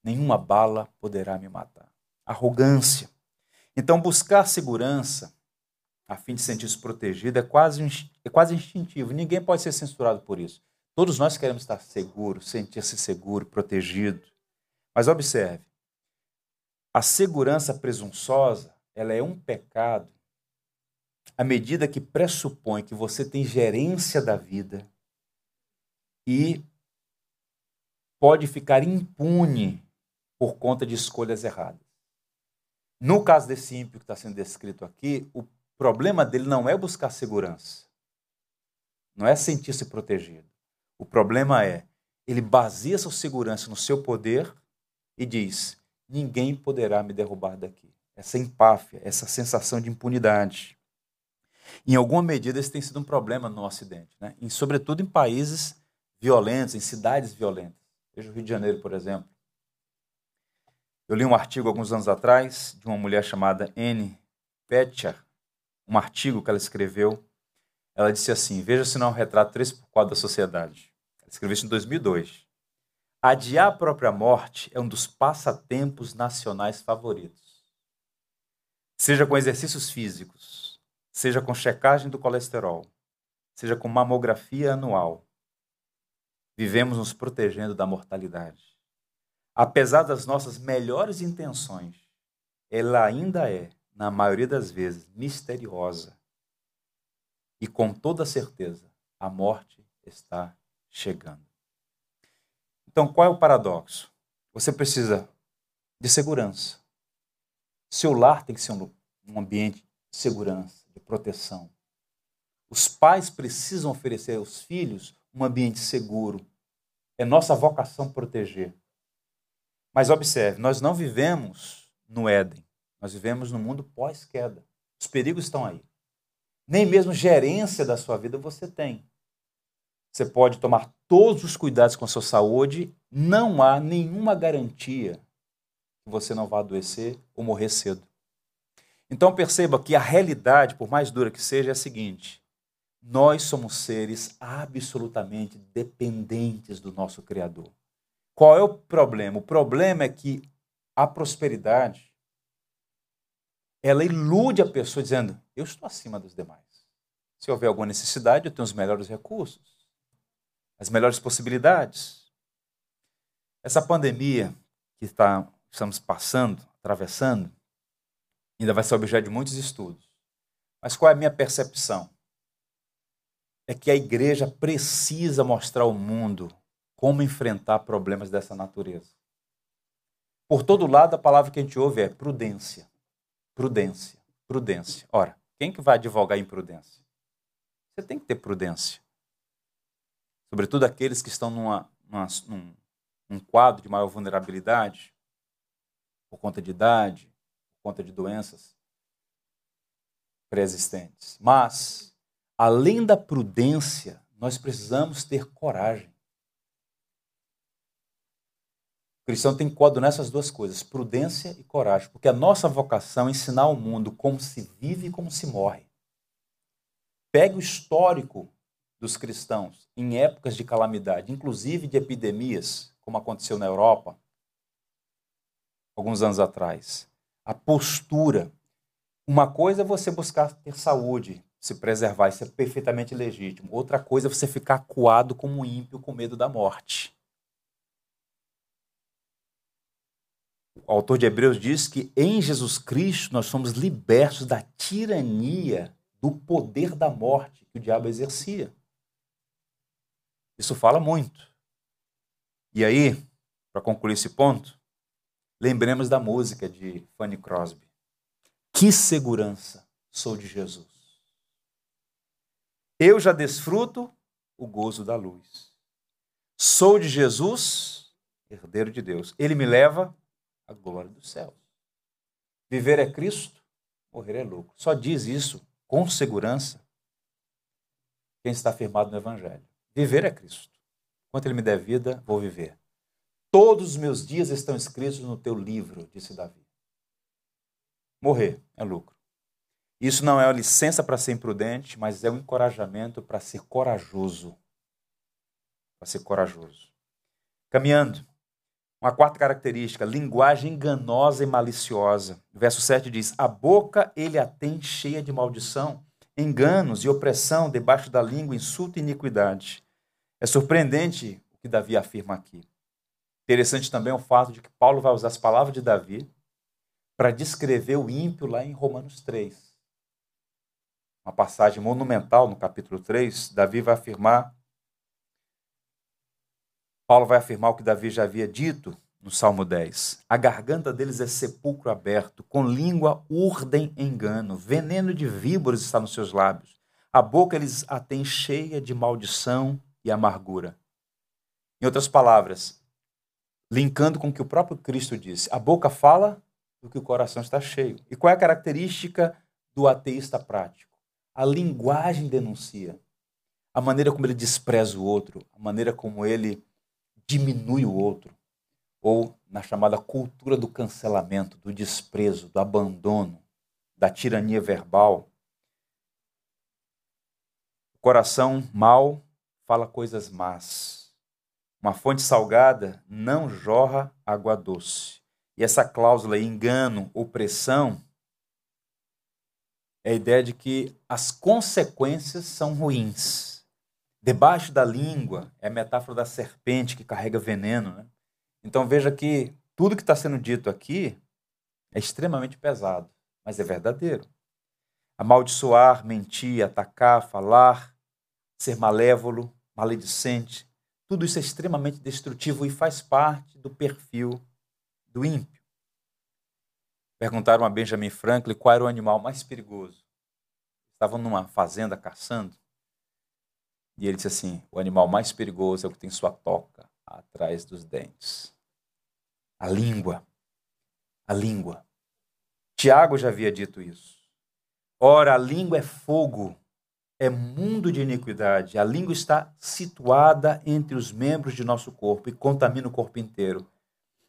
Nenhuma bala poderá me matar. Arrogância. Então, buscar segurança, a fim de sentir-se protegido, é quase, é quase instintivo. Ninguém pode ser censurado por isso. Todos nós queremos estar seguros, sentir-se seguro, protegido. Mas observe, a segurança presunçosa, ela é um pecado à medida que pressupõe que você tem gerência da vida e pode ficar impune por conta de escolhas erradas. No caso desse ímpio que está sendo descrito aqui, o problema dele não é buscar segurança, não é sentir-se protegido. O problema é, ele baseia sua segurança no seu poder e diz: ninguém poderá me derrubar daqui. Essa empáfia, essa sensação de impunidade. Em alguma medida, esse tem sido um problema no Ocidente, né? e, sobretudo em países violentos, em cidades violentas. Veja o Rio de Janeiro, por exemplo. Eu li um artigo alguns anos atrás de uma mulher chamada Anne Petcher, um artigo que ela escreveu. Ela disse assim: Veja se não é um retrato 3x4 da sociedade. Isso em 2002. Adiar a própria morte é um dos passatempos nacionais favoritos. Seja com exercícios físicos, seja com checagem do colesterol, seja com mamografia anual, vivemos nos protegendo da mortalidade. Apesar das nossas melhores intenções, ela ainda é, na maioria das vezes, misteriosa. E com toda certeza, a morte está chegando. Então, qual é o paradoxo? Você precisa de segurança. Seu lar tem que ser um ambiente de segurança, de proteção. Os pais precisam oferecer aos filhos um ambiente seguro. É nossa vocação proteger. Mas observe, nós não vivemos no Éden. Nós vivemos no mundo pós-queda. Os perigos estão aí. Nem mesmo gerência da sua vida você tem. Você pode tomar todos os cuidados com a sua saúde, não há nenhuma garantia que você não vá adoecer ou morrer cedo. Então perceba que a realidade, por mais dura que seja, é a seguinte: nós somos seres absolutamente dependentes do nosso Criador. Qual é o problema? O problema é que a prosperidade ela ilude a pessoa dizendo: eu estou acima dos demais. Se houver alguma necessidade, eu tenho os melhores recursos, as melhores possibilidades. Essa pandemia que está, estamos passando, atravessando, ainda vai ser objeto de muitos estudos. Mas qual é a minha percepção? É que a igreja precisa mostrar ao mundo como enfrentar problemas dessa natureza. Por todo lado, a palavra que a gente ouve é prudência, prudência, prudência. Ora, quem que vai advogar em prudência? Você tem que ter prudência. Sobretudo aqueles que estão numa, numa, num, num quadro de maior vulnerabilidade, por conta de idade, por conta de doenças pré-existentes. Mas, além da prudência, nós precisamos ter coragem. O cristão tem código nessas duas coisas, prudência e coragem, porque a nossa vocação é ensinar ao mundo como se vive e como se morre. Pegue o histórico dos cristãos em épocas de calamidade, inclusive de epidemias, como aconteceu na Europa alguns anos atrás. A postura. Uma coisa é você buscar ter saúde, se preservar, isso é perfeitamente legítimo. Outra coisa é você ficar acuado como um ímpio com medo da morte. O autor de Hebreus diz que em Jesus Cristo nós somos libertos da tirania do poder da morte que o diabo exercia. Isso fala muito. E aí, para concluir esse ponto, lembremos da música de Fanny Crosby. Que segurança sou de Jesus. Eu já desfruto o gozo da luz. Sou de Jesus, herdeiro de Deus. Ele me leva a glória dos céus. Viver é Cristo, morrer é lucro. Só diz isso com segurança quem está firmado no Evangelho. Viver é Cristo. Quanto Ele me der vida, vou viver. Todos os meus dias estão escritos no teu livro, disse Davi. Morrer é lucro. Isso não é uma licença para ser imprudente, mas é um encorajamento para ser corajoso. Para ser corajoso. Caminhando, uma quarta característica, linguagem enganosa e maliciosa. Verso 7 diz: A boca ele a tem cheia de maldição, enganos e opressão debaixo da língua, insulto e iniquidade. É surpreendente o que Davi afirma aqui. Interessante também o fato de que Paulo vai usar as palavras de Davi para descrever o ímpio lá em Romanos 3. Uma passagem monumental no capítulo 3, Davi vai afirmar Paulo vai afirmar o que Davi já havia dito no Salmo 10. A garganta deles é sepulcro aberto, com língua urdem engano, veneno de víboras está nos seus lábios. A boca eles a cheia de maldição e amargura. Em outras palavras, linkando com o que o próprio Cristo disse, a boca fala do que o coração está cheio. E qual é a característica do ateísta prático? A linguagem denuncia. A maneira como ele despreza o outro, a maneira como ele diminui o outro, ou na chamada cultura do cancelamento, do desprezo, do abandono, da tirania verbal. O coração mau fala coisas más. Uma fonte salgada não jorra água doce. E essa cláusula engano, opressão, é a ideia de que as consequências são ruins. Debaixo da língua é a metáfora da serpente que carrega veneno. Né? Então veja que tudo que está sendo dito aqui é extremamente pesado, mas é verdadeiro. Amaldiçoar, mentir, atacar, falar, ser malévolo, maledicente, tudo isso é extremamente destrutivo e faz parte do perfil do ímpio. Perguntaram a Benjamin Franklin qual era o animal mais perigoso. Estavam numa fazenda caçando e ele disse assim: o animal mais perigoso é o que tem sua toca atrás dos dentes. A língua. A língua. Tiago já havia dito isso. Ora, a língua é fogo, é mundo de iniquidade. A língua está situada entre os membros de nosso corpo e contamina o corpo inteiro.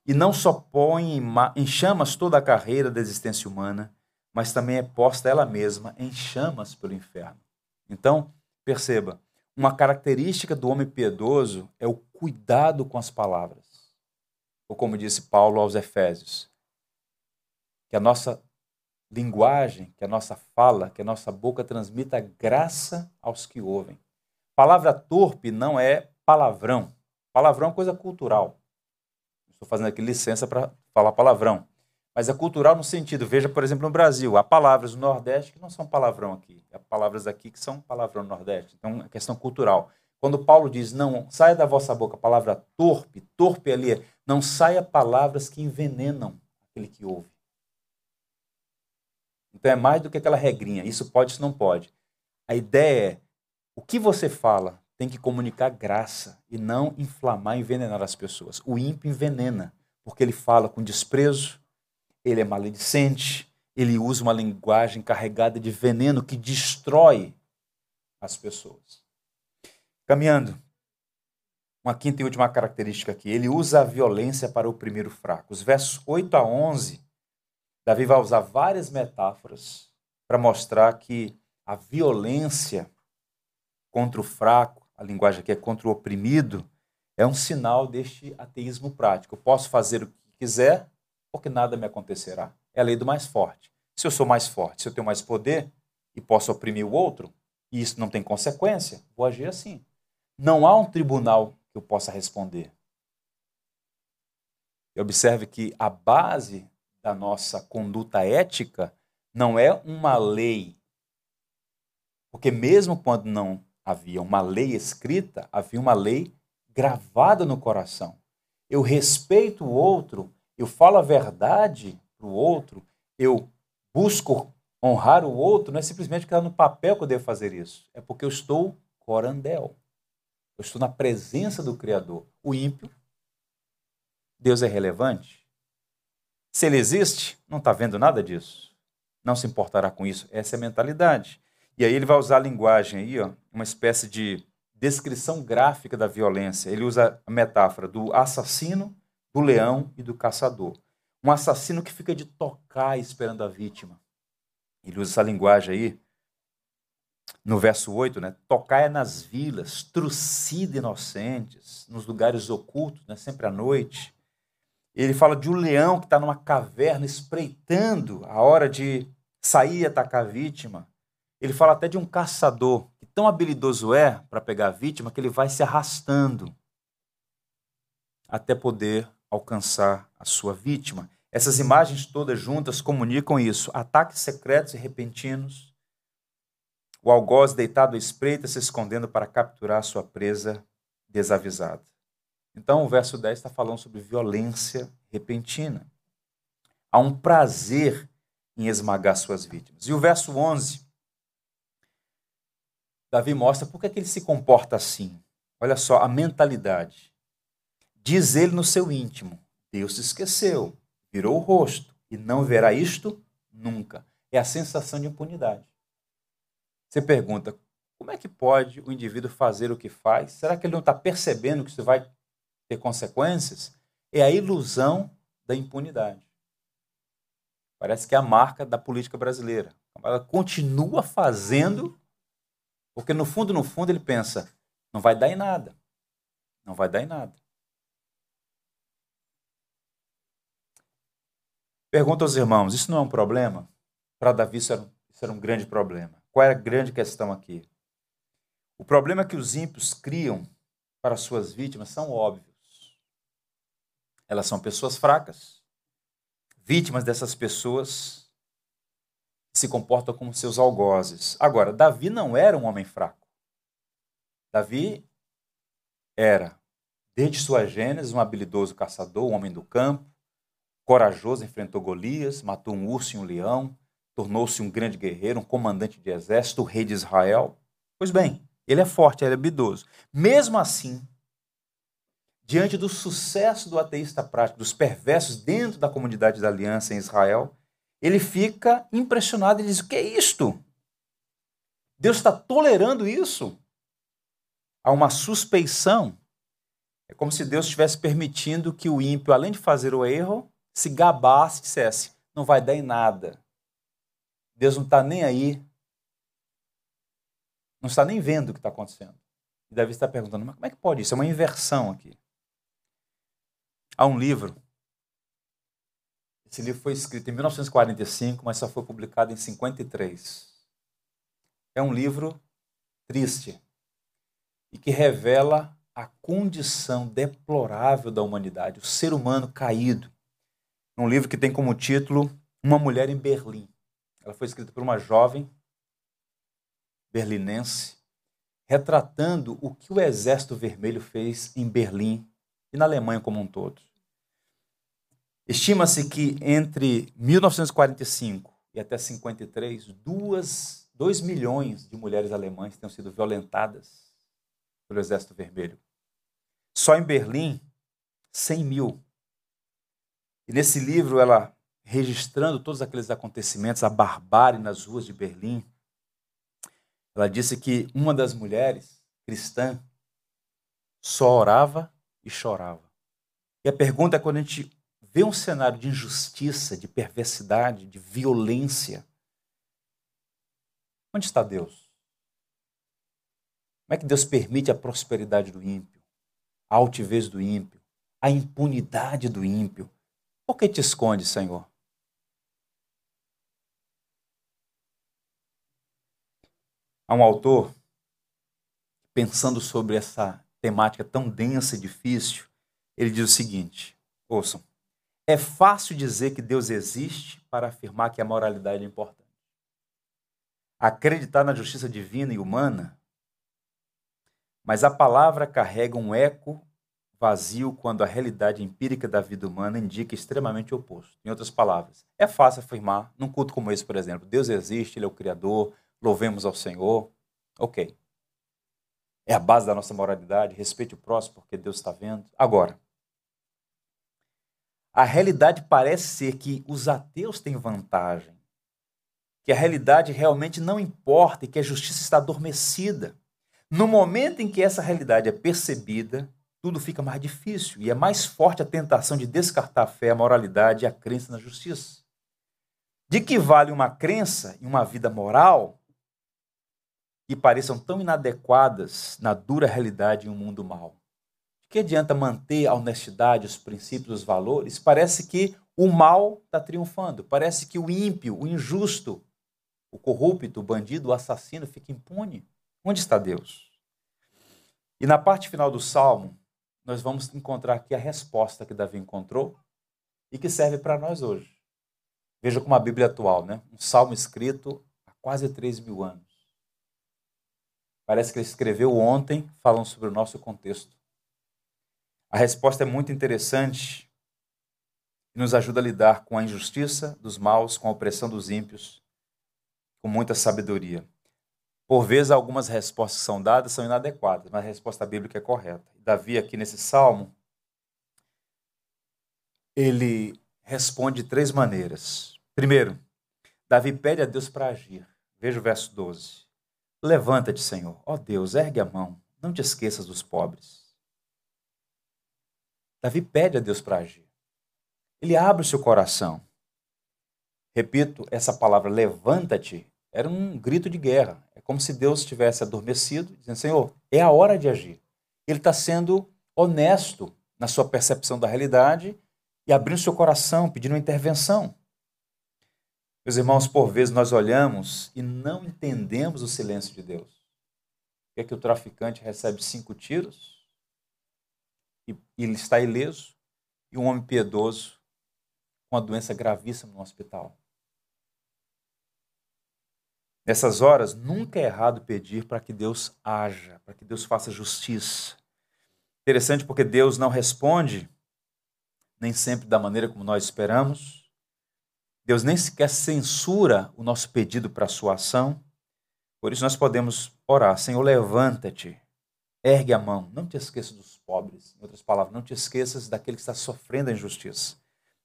E não só põe em chamas toda a carreira da existência humana, mas também é posta ela mesma em chamas pelo inferno. Então, perceba, uma característica do homem piedoso é o cuidado com as palavras ou como disse Paulo aos Efésios, que a nossa linguagem, que a nossa fala, que a nossa boca transmita graça aos que ouvem. Palavra torpe não é palavrão. Palavrão é coisa cultural. Estou fazendo aqui licença para falar palavrão. Mas é cultural no sentido, veja, por exemplo, no Brasil, há palavras no Nordeste que não são palavrão aqui. Há palavras aqui que são palavrão no Nordeste. Então, é questão cultural. Quando Paulo diz, não, saia da vossa boca a palavra torpe, torpe ali é, não saia palavras que envenenam aquele que ouve. Então é mais do que aquela regrinha, isso pode, isso não pode. A ideia é, o que você fala tem que comunicar graça e não inflamar, envenenar as pessoas. O ímpio envenena, porque ele fala com desprezo, ele é maledicente, ele usa uma linguagem carregada de veneno que destrói as pessoas. Caminhando. Uma quinta e última característica aqui. Ele usa a violência para oprimir o fraco. Os versos 8 a 11, Davi vai usar várias metáforas para mostrar que a violência contra o fraco, a linguagem aqui é contra o oprimido, é um sinal deste ateísmo prático. Eu posso fazer o que quiser, porque nada me acontecerá. É a lei do mais forte. Se eu sou mais forte, se eu tenho mais poder e posso oprimir o outro, e isso não tem consequência, vou agir assim. Não há um tribunal que eu possa responder. E observe que a base da nossa conduta ética não é uma lei. Porque mesmo quando não havia uma lei escrita, havia uma lei gravada no coração. Eu respeito o outro, eu falo a verdade para o outro, eu busco honrar o outro, não é simplesmente porque está no papel que eu devo fazer isso, é porque eu estou corandel. Eu estou na presença do Criador. O ímpio, Deus é relevante? Se ele existe, não está vendo nada disso. Não se importará com isso. Essa é a mentalidade. E aí ele vai usar a linguagem aí, ó, uma espécie de descrição gráfica da violência. Ele usa a metáfora do assassino, do leão e do caçador. Um assassino que fica de tocar esperando a vítima. Ele usa essa linguagem aí no verso 8, né? Tocai nas vilas, trucida inocentes, nos lugares ocultos, né? sempre à noite. Ele fala de um leão que está numa caverna espreitando a hora de sair e atacar a vítima. Ele fala até de um caçador que tão habilidoso é para pegar a vítima que ele vai se arrastando até poder alcançar a sua vítima. Essas imagens todas juntas comunicam isso: ataques secretos e repentinos o algoz deitado à espreita, se escondendo para capturar sua presa desavisada. Então, o verso 10 está falando sobre violência repentina. Há um prazer em esmagar suas vítimas. E o verso 11, Davi mostra por que, é que ele se comporta assim. Olha só, a mentalidade. Diz ele no seu íntimo: Deus se esqueceu, virou o rosto e não verá isto nunca. É a sensação de impunidade. Você pergunta: como é que pode o indivíduo fazer o que faz? Será que ele não está percebendo que isso vai ter consequências? É a ilusão da impunidade. Parece que é a marca da política brasileira. Ela continua fazendo, porque no fundo, no fundo, ele pensa: não vai dar em nada. Não vai dar em nada. Pergunta aos irmãos: isso não é um problema? Para Davi, isso era, um, isso era um grande problema. Qual era a grande questão aqui? O problema é que os ímpios criam para suas vítimas são óbvios. Elas são pessoas fracas, vítimas dessas pessoas se comportam como seus algozes. Agora, Davi não era um homem fraco. Davi era, desde sua gênese, um habilidoso caçador, um homem do campo, corajoso, enfrentou Golias, matou um urso e um leão, tornou-se um grande guerreiro, um comandante de exército, o rei de Israel. Pois bem, ele é forte, ele é habilidoso. Mesmo assim, diante do sucesso do ateísta prático, dos perversos dentro da comunidade da aliança em Israel, ele fica impressionado e diz: O que é isto? Deus está tolerando isso? Há uma suspeição. É como se Deus estivesse permitindo que o ímpio, além de fazer o erro, se gabasse e dissesse: Não vai dar em nada. Deus não está nem aí. Não está nem vendo o que está acontecendo. E Davi está perguntando: Mas como é que pode isso? É uma inversão aqui. Há um livro. Esse livro foi escrito em 1945, mas só foi publicado em 53. É um livro triste e que revela a condição deplorável da humanidade, o ser humano caído. Um livro que tem como título Uma Mulher em Berlim. Ela foi escrita por uma jovem berlinense, retratando o que o Exército Vermelho fez em Berlim e na Alemanha como um todo. Estima-se que entre 1945 e até 53, duas, 2 milhões de mulheres alemãs tenham sido violentadas pelo Exército Vermelho. Só em Berlim, 100 mil. E nesse livro, ela registrando todos aqueles acontecimentos, a barbárie nas ruas de Berlim, ela disse que uma das mulheres cristã só orava e chorava. E a pergunta é quando a gente vê um cenário de injustiça, de perversidade, de violência, onde está Deus? Como é que Deus permite a prosperidade do ímpio, a altivez do ímpio, a impunidade do ímpio? Por que te esconde, Senhor? Há um autor pensando sobre essa temática tão densa e difícil, ele diz o seguinte: ouçam, é fácil dizer que Deus existe para afirmar que a moralidade é importante. Acreditar na justiça divina e humana, mas a palavra carrega um eco vazio quando a realidade empírica da vida humana indica extremamente o oposto. Em outras palavras, é fácil afirmar, num culto como esse, por exemplo, Deus existe, Ele é o Criador, louvemos ao Senhor. Ok. É a base da nossa moralidade, respeite o próximo porque Deus está vendo. Agora, a realidade parece ser que os ateus têm vantagem, que a realidade realmente não importa e que a justiça está adormecida. No momento em que essa realidade é percebida, tudo fica mais difícil e é mais forte a tentação de descartar a fé, a moralidade e a crença na justiça. De que vale uma crença e uma vida moral que pareçam tão inadequadas na dura realidade em um mundo mau? De que adianta manter a honestidade, os princípios, os valores? Parece que o mal está triunfando, parece que o ímpio, o injusto, o corrupto, o bandido, o assassino fica impune. Onde está Deus? E na parte final do salmo, nós vamos encontrar aqui a resposta que Davi encontrou e que serve para nós hoje. Veja como a Bíblia é atual, né? Um salmo escrito há quase 3 mil anos. Parece que ele escreveu ontem, falando sobre o nosso contexto. A resposta é muito interessante e nos ajuda a lidar com a injustiça dos maus, com a opressão dos ímpios, com muita sabedoria. Por vezes, algumas respostas que são dadas são inadequadas, mas a resposta bíblica é correta. Davi, aqui nesse salmo, ele responde de três maneiras. Primeiro, Davi pede a Deus para agir. Veja o verso 12. Levanta-te, Senhor. Ó oh Deus, ergue a mão. Não te esqueças dos pobres. Davi pede a Deus para agir. Ele abre o seu coração. Repito, essa palavra levanta-te era um grito de guerra. É como se Deus estivesse adormecido, dizendo: Senhor, é a hora de agir. Ele está sendo honesto na sua percepção da realidade e abrindo seu coração, pedindo uma intervenção. Meus irmãos, por vezes nós olhamos e não entendemos o silêncio de Deus. É que o traficante recebe cinco tiros e ele está ileso, e um homem piedoso com uma doença gravíssima no hospital. Nessas horas, nunca é errado pedir para que Deus haja, para que Deus faça justiça. Interessante porque Deus não responde nem sempre da maneira como nós esperamos. Deus nem sequer censura o nosso pedido para a sua ação. Por isso nós podemos orar: Senhor, levanta-te, ergue a mão, não te esqueças dos pobres. Em outras palavras, não te esqueças daquele que está sofrendo a injustiça.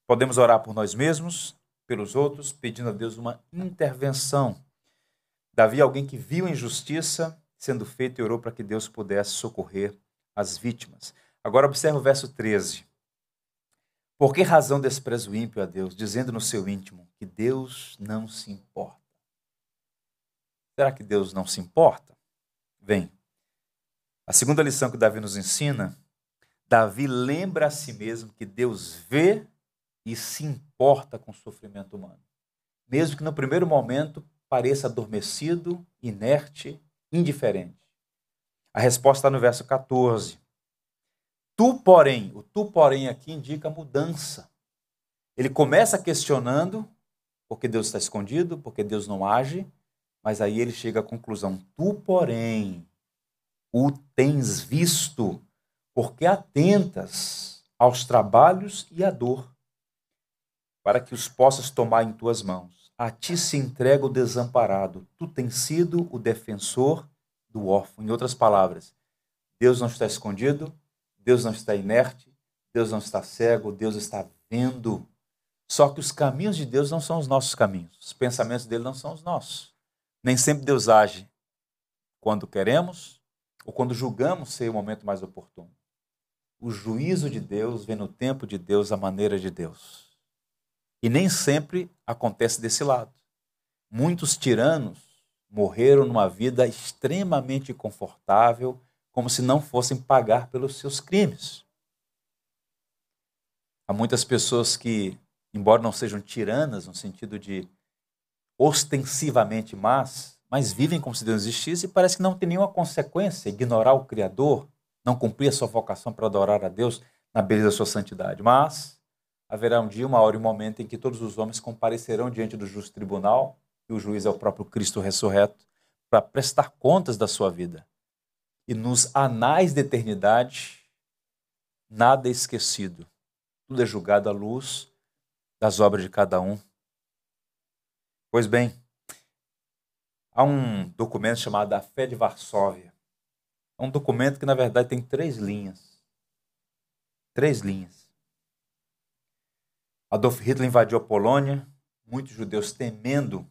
Podemos orar por nós mesmos, pelos outros, pedindo a Deus uma intervenção. Davi, alguém que viu a injustiça sendo feita e orou para que Deus pudesse socorrer as vítimas. Agora observe o verso 13. Por que razão despreza o ímpio a Deus, dizendo no seu íntimo que Deus não se importa? Será que Deus não se importa? Vem. A segunda lição que Davi nos ensina, Davi lembra a si mesmo que Deus vê e se importa com o sofrimento humano. Mesmo que no primeiro momento pareça adormecido, inerte, indiferente. A resposta está no verso 14. Tu, porém, o tu, porém, aqui indica mudança. Ele começa questionando porque Deus está escondido, porque Deus não age, mas aí ele chega à conclusão: tu, porém, o tens visto, porque atentas aos trabalhos e à dor, para que os possas tomar em tuas mãos. A ti se entrega o desamparado, tu tens sido o defensor do órfão. Em outras palavras, Deus não está escondido, Deus não está inerte, Deus não está cego, Deus está vendo. Só que os caminhos de Deus não são os nossos caminhos, os pensamentos dele não são os nossos. Nem sempre Deus age quando queremos ou quando julgamos ser o momento mais oportuno. O juízo de Deus vem no tempo de Deus, a maneira de Deus. E nem sempre acontece desse lado. Muitos tiranos morreram numa vida extremamente confortável, como se não fossem pagar pelos seus crimes. Há muitas pessoas que, embora não sejam tiranas no sentido de ostensivamente más, mas vivem como se Deus existisse e parece que não tem nenhuma consequência ignorar o Criador, não cumprir a sua vocação para adorar a Deus na beleza da sua santidade. Mas haverá um dia, uma hora e um momento em que todos os homens comparecerão diante do justo tribunal, e o juiz é o próprio Cristo ressurreto, para prestar contas da sua vida e nos anais da eternidade, nada é esquecido. Tudo é julgado à luz das obras de cada um. Pois bem, há um documento chamado A Fé de Varsóvia. É um documento que, na verdade, tem três linhas. Três linhas. Adolf Hitler invadiu a Polônia, muitos judeus temendo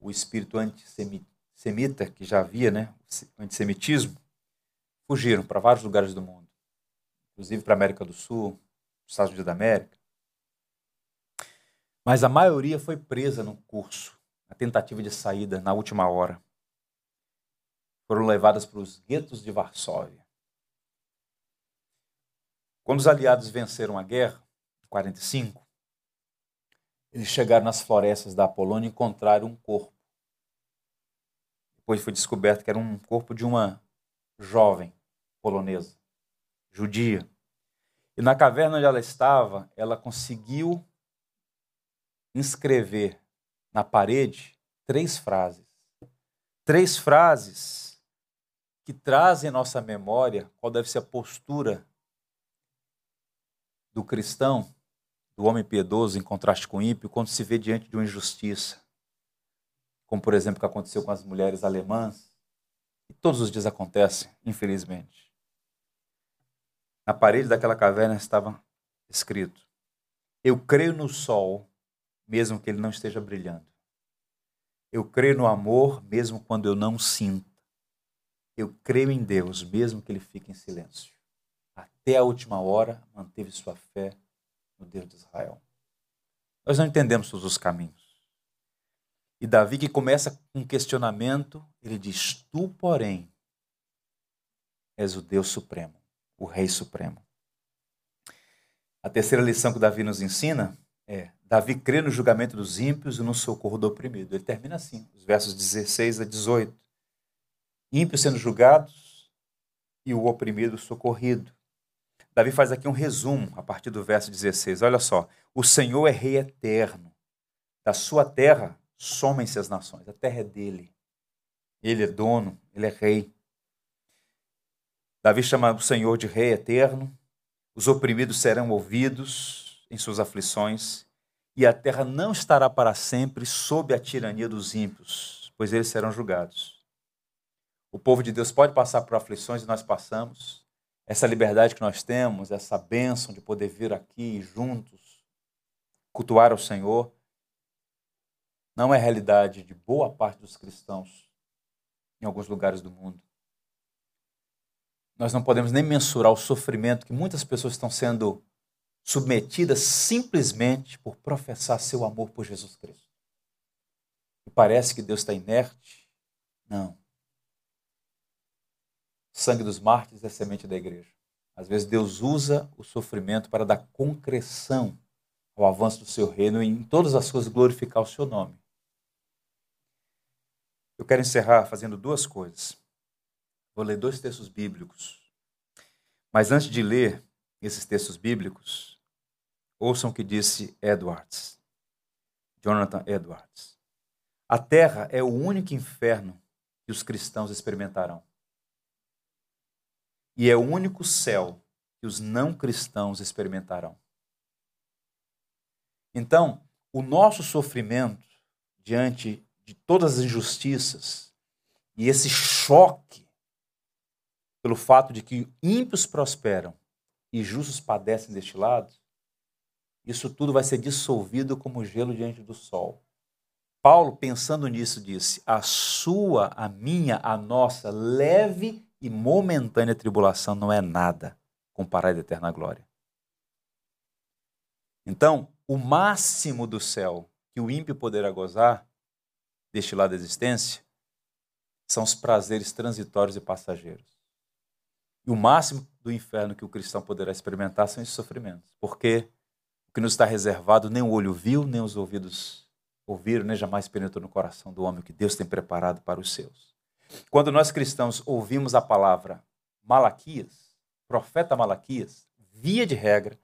o espírito antissemita semita, que já havia, né, o antissemitismo, fugiram para vários lugares do mundo, inclusive para a América do Sul, Estados Unidos da América. Mas a maioria foi presa no curso, na tentativa de saída na última hora. Foram levadas para os guetos de Varsóvia. Quando os aliados venceram a guerra, em 45, eles chegaram nas florestas da Polônia e encontraram um corpo depois foi descoberto que era um corpo de uma jovem polonesa, judia. E na caverna onde ela estava, ela conseguiu inscrever na parede três frases. Três frases que trazem à nossa memória qual deve ser a postura do cristão, do homem piedoso, em contraste com o ímpio, quando se vê diante de uma injustiça como por exemplo o que aconteceu com as mulheres alemãs, e todos os dias acontece, infelizmente. Na parede daquela caverna estavam escrito: Eu creio no sol, mesmo que ele não esteja brilhando. Eu creio no amor, mesmo quando eu não sinto. Eu creio em Deus, mesmo que ele fique em silêncio. Até a última hora, manteve sua fé no Deus de Israel. Nós não entendemos todos os caminhos. E Davi, que começa com um questionamento, ele diz: Tu, porém, és o Deus Supremo, o Rei Supremo. A terceira lição que Davi nos ensina é: Davi crê no julgamento dos ímpios e no socorro do oprimido. Ele termina assim, os versos 16 a 18. Ímpios sendo julgados e o oprimido socorrido. Davi faz aqui um resumo a partir do verso 16. Olha só: O Senhor é Rei eterno. Da sua terra somem-se as nações. A terra é dele. Ele é dono, ele é rei. Davi chama o Senhor de Rei eterno. Os oprimidos serão ouvidos em suas aflições, e a terra não estará para sempre sob a tirania dos ímpios, pois eles serão julgados. O povo de Deus pode passar por aflições e nós passamos. Essa liberdade que nós temos, essa bênção de poder vir aqui juntos, cultuar ao Senhor, não é realidade de boa parte dos cristãos em alguns lugares do mundo. Nós não podemos nem mensurar o sofrimento que muitas pessoas estão sendo submetidas simplesmente por professar seu amor por Jesus Cristo. E parece que Deus está inerte. Não. O sangue dos mártires é semente da igreja. Às vezes Deus usa o sofrimento para dar concreção ao avanço do seu reino e em todas as coisas glorificar o seu nome. Eu quero encerrar fazendo duas coisas. Vou ler dois textos bíblicos. Mas antes de ler esses textos bíblicos, ouçam o que disse Edwards, Jonathan Edwards. A terra é o único inferno que os cristãos experimentarão. E é o único céu que os não cristãos experimentarão. Então, o nosso sofrimento diante de todas as injustiças e esse choque pelo fato de que ímpios prosperam e justos padecem deste lado, isso tudo vai ser dissolvido como gelo diante do sol. Paulo, pensando nisso, disse: A sua, a minha, a nossa leve e momentânea tribulação não é nada comparada à eterna glória. Então, o máximo do céu que o ímpio poderá gozar deste lado da existência são os prazeres transitórios e passageiros. E o máximo do inferno que o cristão poderá experimentar são esses sofrimentos, porque o que nos está reservado nem o olho viu, nem os ouvidos ouviram, nem jamais penetrou no coração do homem que Deus tem preparado para os seus. Quando nós cristãos ouvimos a palavra Malaquias, profeta Malaquias, via de regra,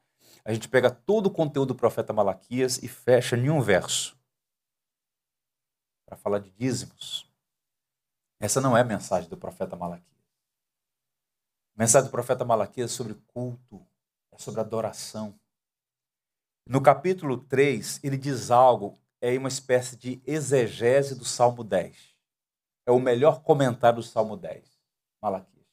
a gente pega todo o conteúdo do profeta Malaquias e fecha em um verso para falar de dízimos. Essa não é a mensagem do profeta Malaquias. A mensagem do profeta Malaquias é sobre culto, é sobre adoração. No capítulo 3, ele diz algo, é uma espécie de exegese do Salmo 10. É o melhor comentário do Salmo 10, Malaquias.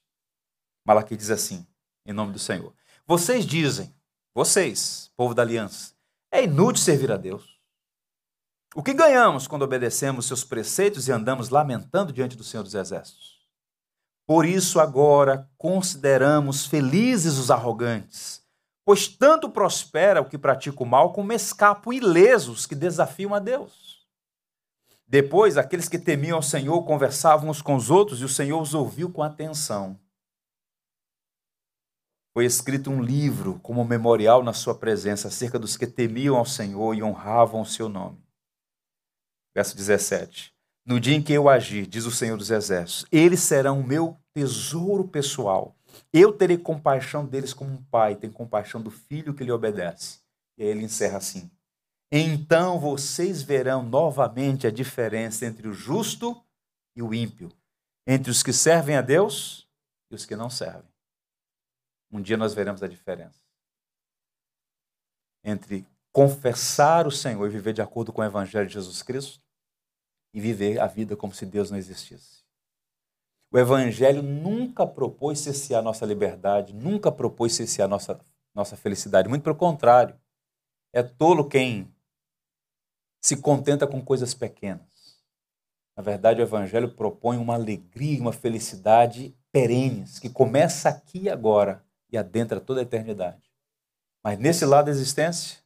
Malaquias diz assim, em nome do Senhor: Vocês dizem, vocês, povo da aliança, é inútil servir a Deus. O que ganhamos quando obedecemos seus preceitos e andamos lamentando diante do Senhor dos Exércitos? Por isso, agora, consideramos felizes os arrogantes, pois tanto prospera o que pratica o mal, como escapam ilesos que desafiam a Deus. Depois, aqueles que temiam ao Senhor conversavam uns com os outros e o Senhor os ouviu com atenção. Foi escrito um livro como memorial na sua presença acerca dos que temiam ao Senhor e honravam o seu nome. Verso 17. No dia em que eu agir, diz o Senhor dos Exércitos, eles serão o meu tesouro pessoal. Eu terei compaixão deles como um pai tem compaixão do filho que lhe obedece. E aí ele encerra assim: Então vocês verão novamente a diferença entre o justo e o ímpio, entre os que servem a Deus e os que não servem. Um dia nós veremos a diferença entre confessar o Senhor e viver de acordo com o Evangelho de Jesus Cristo e viver a vida como se Deus não existisse. O Evangelho nunca propôs cessear nossa liberdade, nunca propôs cessear nossa nossa felicidade. Muito pelo contrário. É tolo quem se contenta com coisas pequenas. Na verdade, o Evangelho propõe uma alegria, uma felicidade perenes, que começa aqui e agora e adentra toda a eternidade. Mas nesse lado da existência,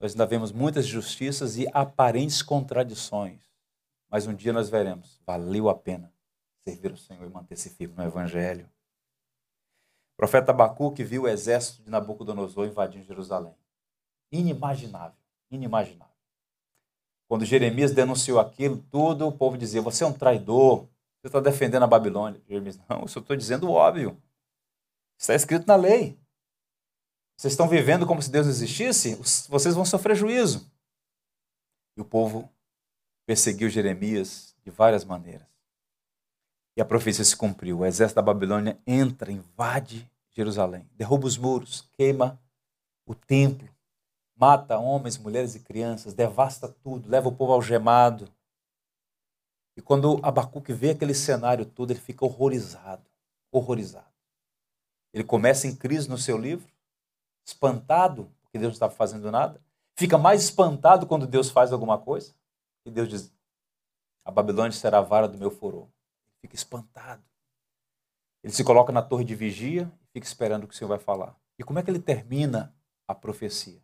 nós ainda vemos muitas injustiças e aparentes contradições. Mas um dia nós veremos, valeu a pena servir o Senhor e manter-se firme no Evangelho. O profeta Abacuque viu o exército de Nabucodonosor invadindo Jerusalém. Inimaginável, inimaginável. Quando Jeremias denunciou aquilo tudo, o povo dizia: Você é um traidor, você está defendendo a Babilônia. Jeremias, não, eu só estou dizendo o óbvio. Está escrito na lei. Vocês estão vivendo como se Deus não existisse? Vocês vão sofrer juízo. E o povo perseguiu Jeremias de várias maneiras. E a profecia se cumpriu. O exército da Babilônia entra, invade Jerusalém, derruba os muros, queima o templo, mata homens, mulheres e crianças, devasta tudo, leva o povo algemado. E quando Abacuque vê aquele cenário todo, ele fica horrorizado, horrorizado. Ele começa em crise no seu livro, espantado, porque Deus não estava fazendo nada. Fica mais espantado quando Deus faz alguma coisa. E Deus diz: A Babilônia será a vara do meu furor. Fica espantado. Ele se coloca na torre de vigia e fica esperando o que o Senhor vai falar. E como é que ele termina a profecia?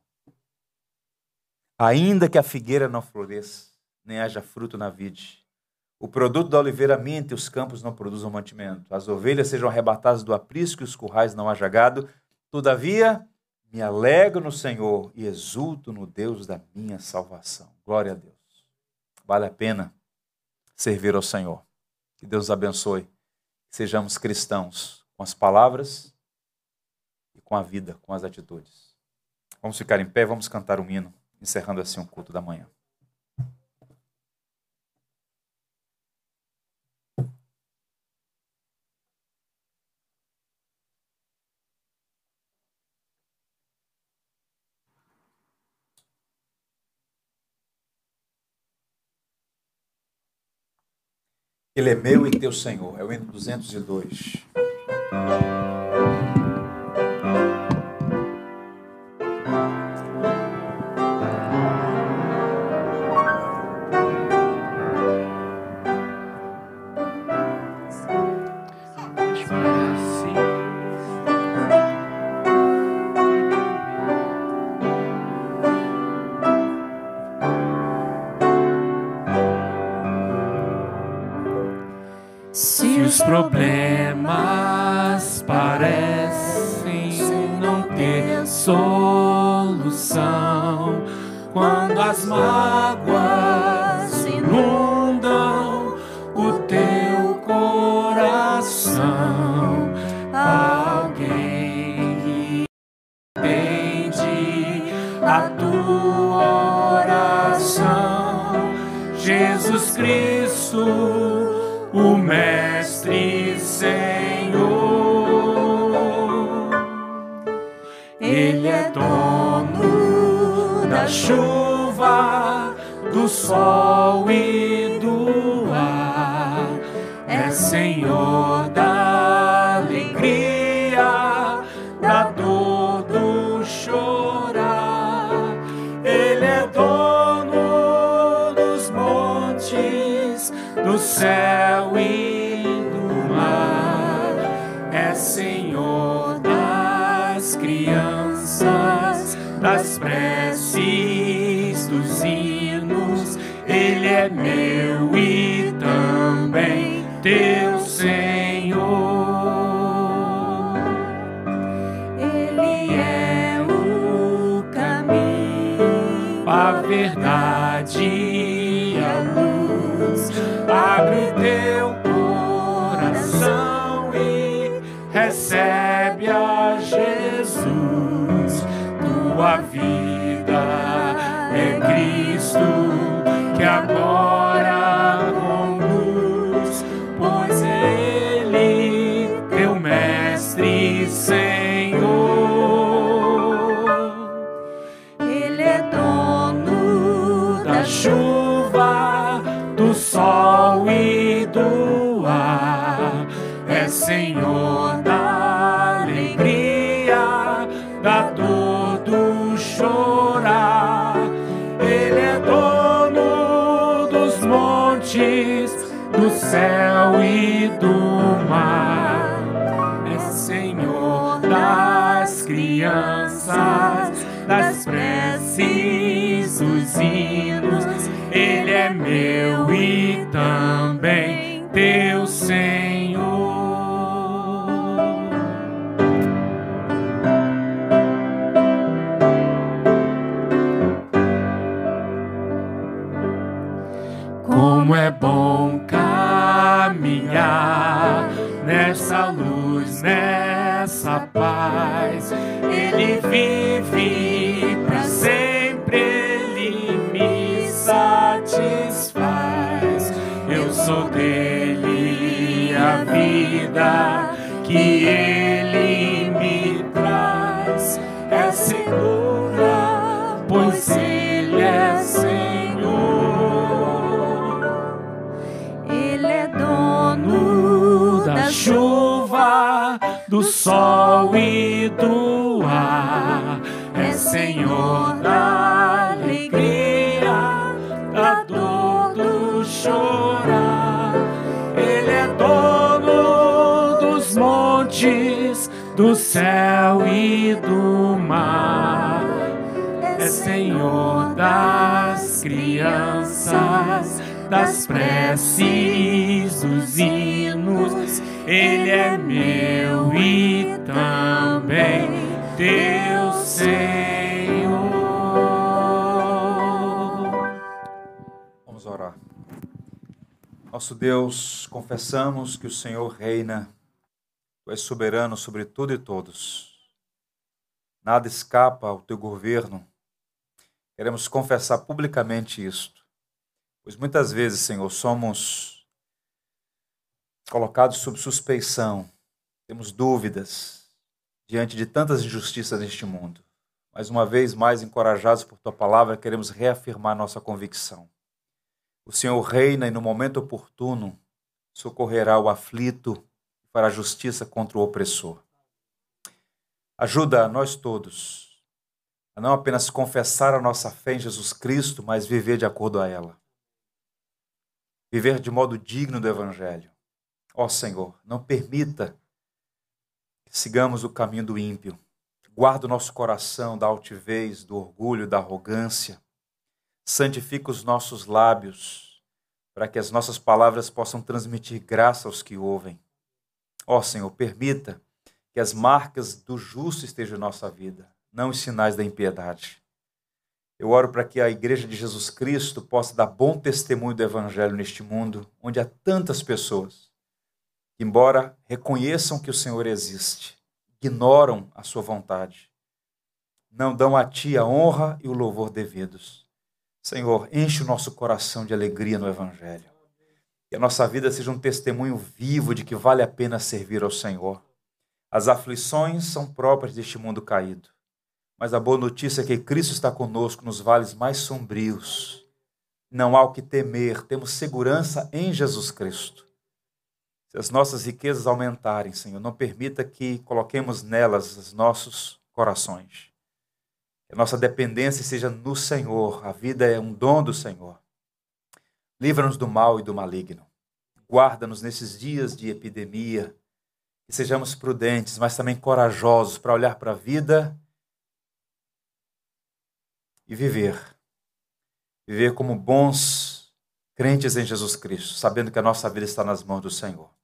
Ainda que a figueira não floresça, nem haja fruto na vide, o produto da oliveira minta e os campos não produzam mantimento, as ovelhas sejam arrebatadas do aprisco e os currais não haja gado, todavia me alegro no Senhor e exulto no Deus da minha salvação. Glória a Deus. Vale a pena servir ao Senhor. Que Deus abençoe. Que sejamos cristãos com as palavras e com a vida, com as atitudes. Vamos ficar em pé, vamos cantar um hino, encerrando assim o culto da manhã. Ele é meu e teu Senhor. É o hino 202. Sol e do ar, é Senhor da alegria, da dor do chorar. Ele é dono dos montes, do céu e Senhor das crianças, das preces, é meu e também teu Senhor. Ele é o caminho, a verdade e a luz. Abre teu recebe a Jesus. Tua vida é Cristo que céu e do mar. É Senhor das crianças, das preces, dos hinos. Ele é meu e também teu Senhor. Como é bom caminhar nessa luz, nessa paz. Ele vive para sempre, ele me satisfaz. Eu sou dele a vida que ele ar. É Senhor da alegria, da dor, do chorar. Ele é dono dos montes, do céu e do mar. É Senhor das crianças, das preces, dos hinos. Ele é meu e também teu Senhor. Vamos orar. Nosso Deus, confessamos que o Senhor reina, tu és soberano sobre tudo e todos. Nada escapa ao teu governo. Queremos confessar publicamente isto, pois muitas vezes, Senhor, somos colocados sob suspeição, temos dúvidas diante de tantas injustiças neste mundo. Mais uma vez mais encorajados por tua palavra, queremos reafirmar nossa convicção. O Senhor reina e no momento oportuno socorrerá o aflito e fará justiça contra o opressor. Ajuda a nós todos a não apenas confessar a nossa fé em Jesus Cristo, mas viver de acordo a ela. Viver de modo digno do Evangelho. Ó Senhor, não permita sigamos o caminho do ímpio. Guarda o nosso coração da altivez, do orgulho, da arrogância. Santifica os nossos lábios, para que as nossas palavras possam transmitir graça aos que ouvem. Ó Senhor, permita que as marcas do justo estejam em nossa vida, não os sinais da impiedade. Eu oro para que a Igreja de Jesus Cristo possa dar bom testemunho do Evangelho neste mundo, onde há tantas pessoas embora reconheçam que o Senhor existe, ignoram a sua vontade, não dão a Ti a honra e o louvor devidos. Senhor, enche o nosso coração de alegria no Evangelho. Que a nossa vida seja um testemunho vivo de que vale a pena servir ao Senhor. As aflições são próprias deste mundo caído, mas a boa notícia é que Cristo está conosco nos vales mais sombrios. Não há o que temer, temos segurança em Jesus Cristo. Se as nossas riquezas aumentarem, Senhor, não permita que coloquemos nelas os nossos corações. Que a nossa dependência seja no Senhor. A vida é um dom do Senhor. Livra-nos do mal e do maligno. Guarda-nos nesses dias de epidemia. Que sejamos prudentes, mas também corajosos para olhar para a vida e viver. Viver como bons crentes em Jesus Cristo, sabendo que a nossa vida está nas mãos do Senhor.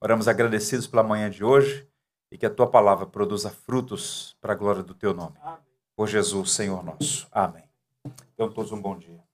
Oramos agradecidos pela manhã de hoje e que a tua palavra produza frutos para a glória do teu nome. Por Jesus, Senhor nosso. Amém. Então, todos um bom dia.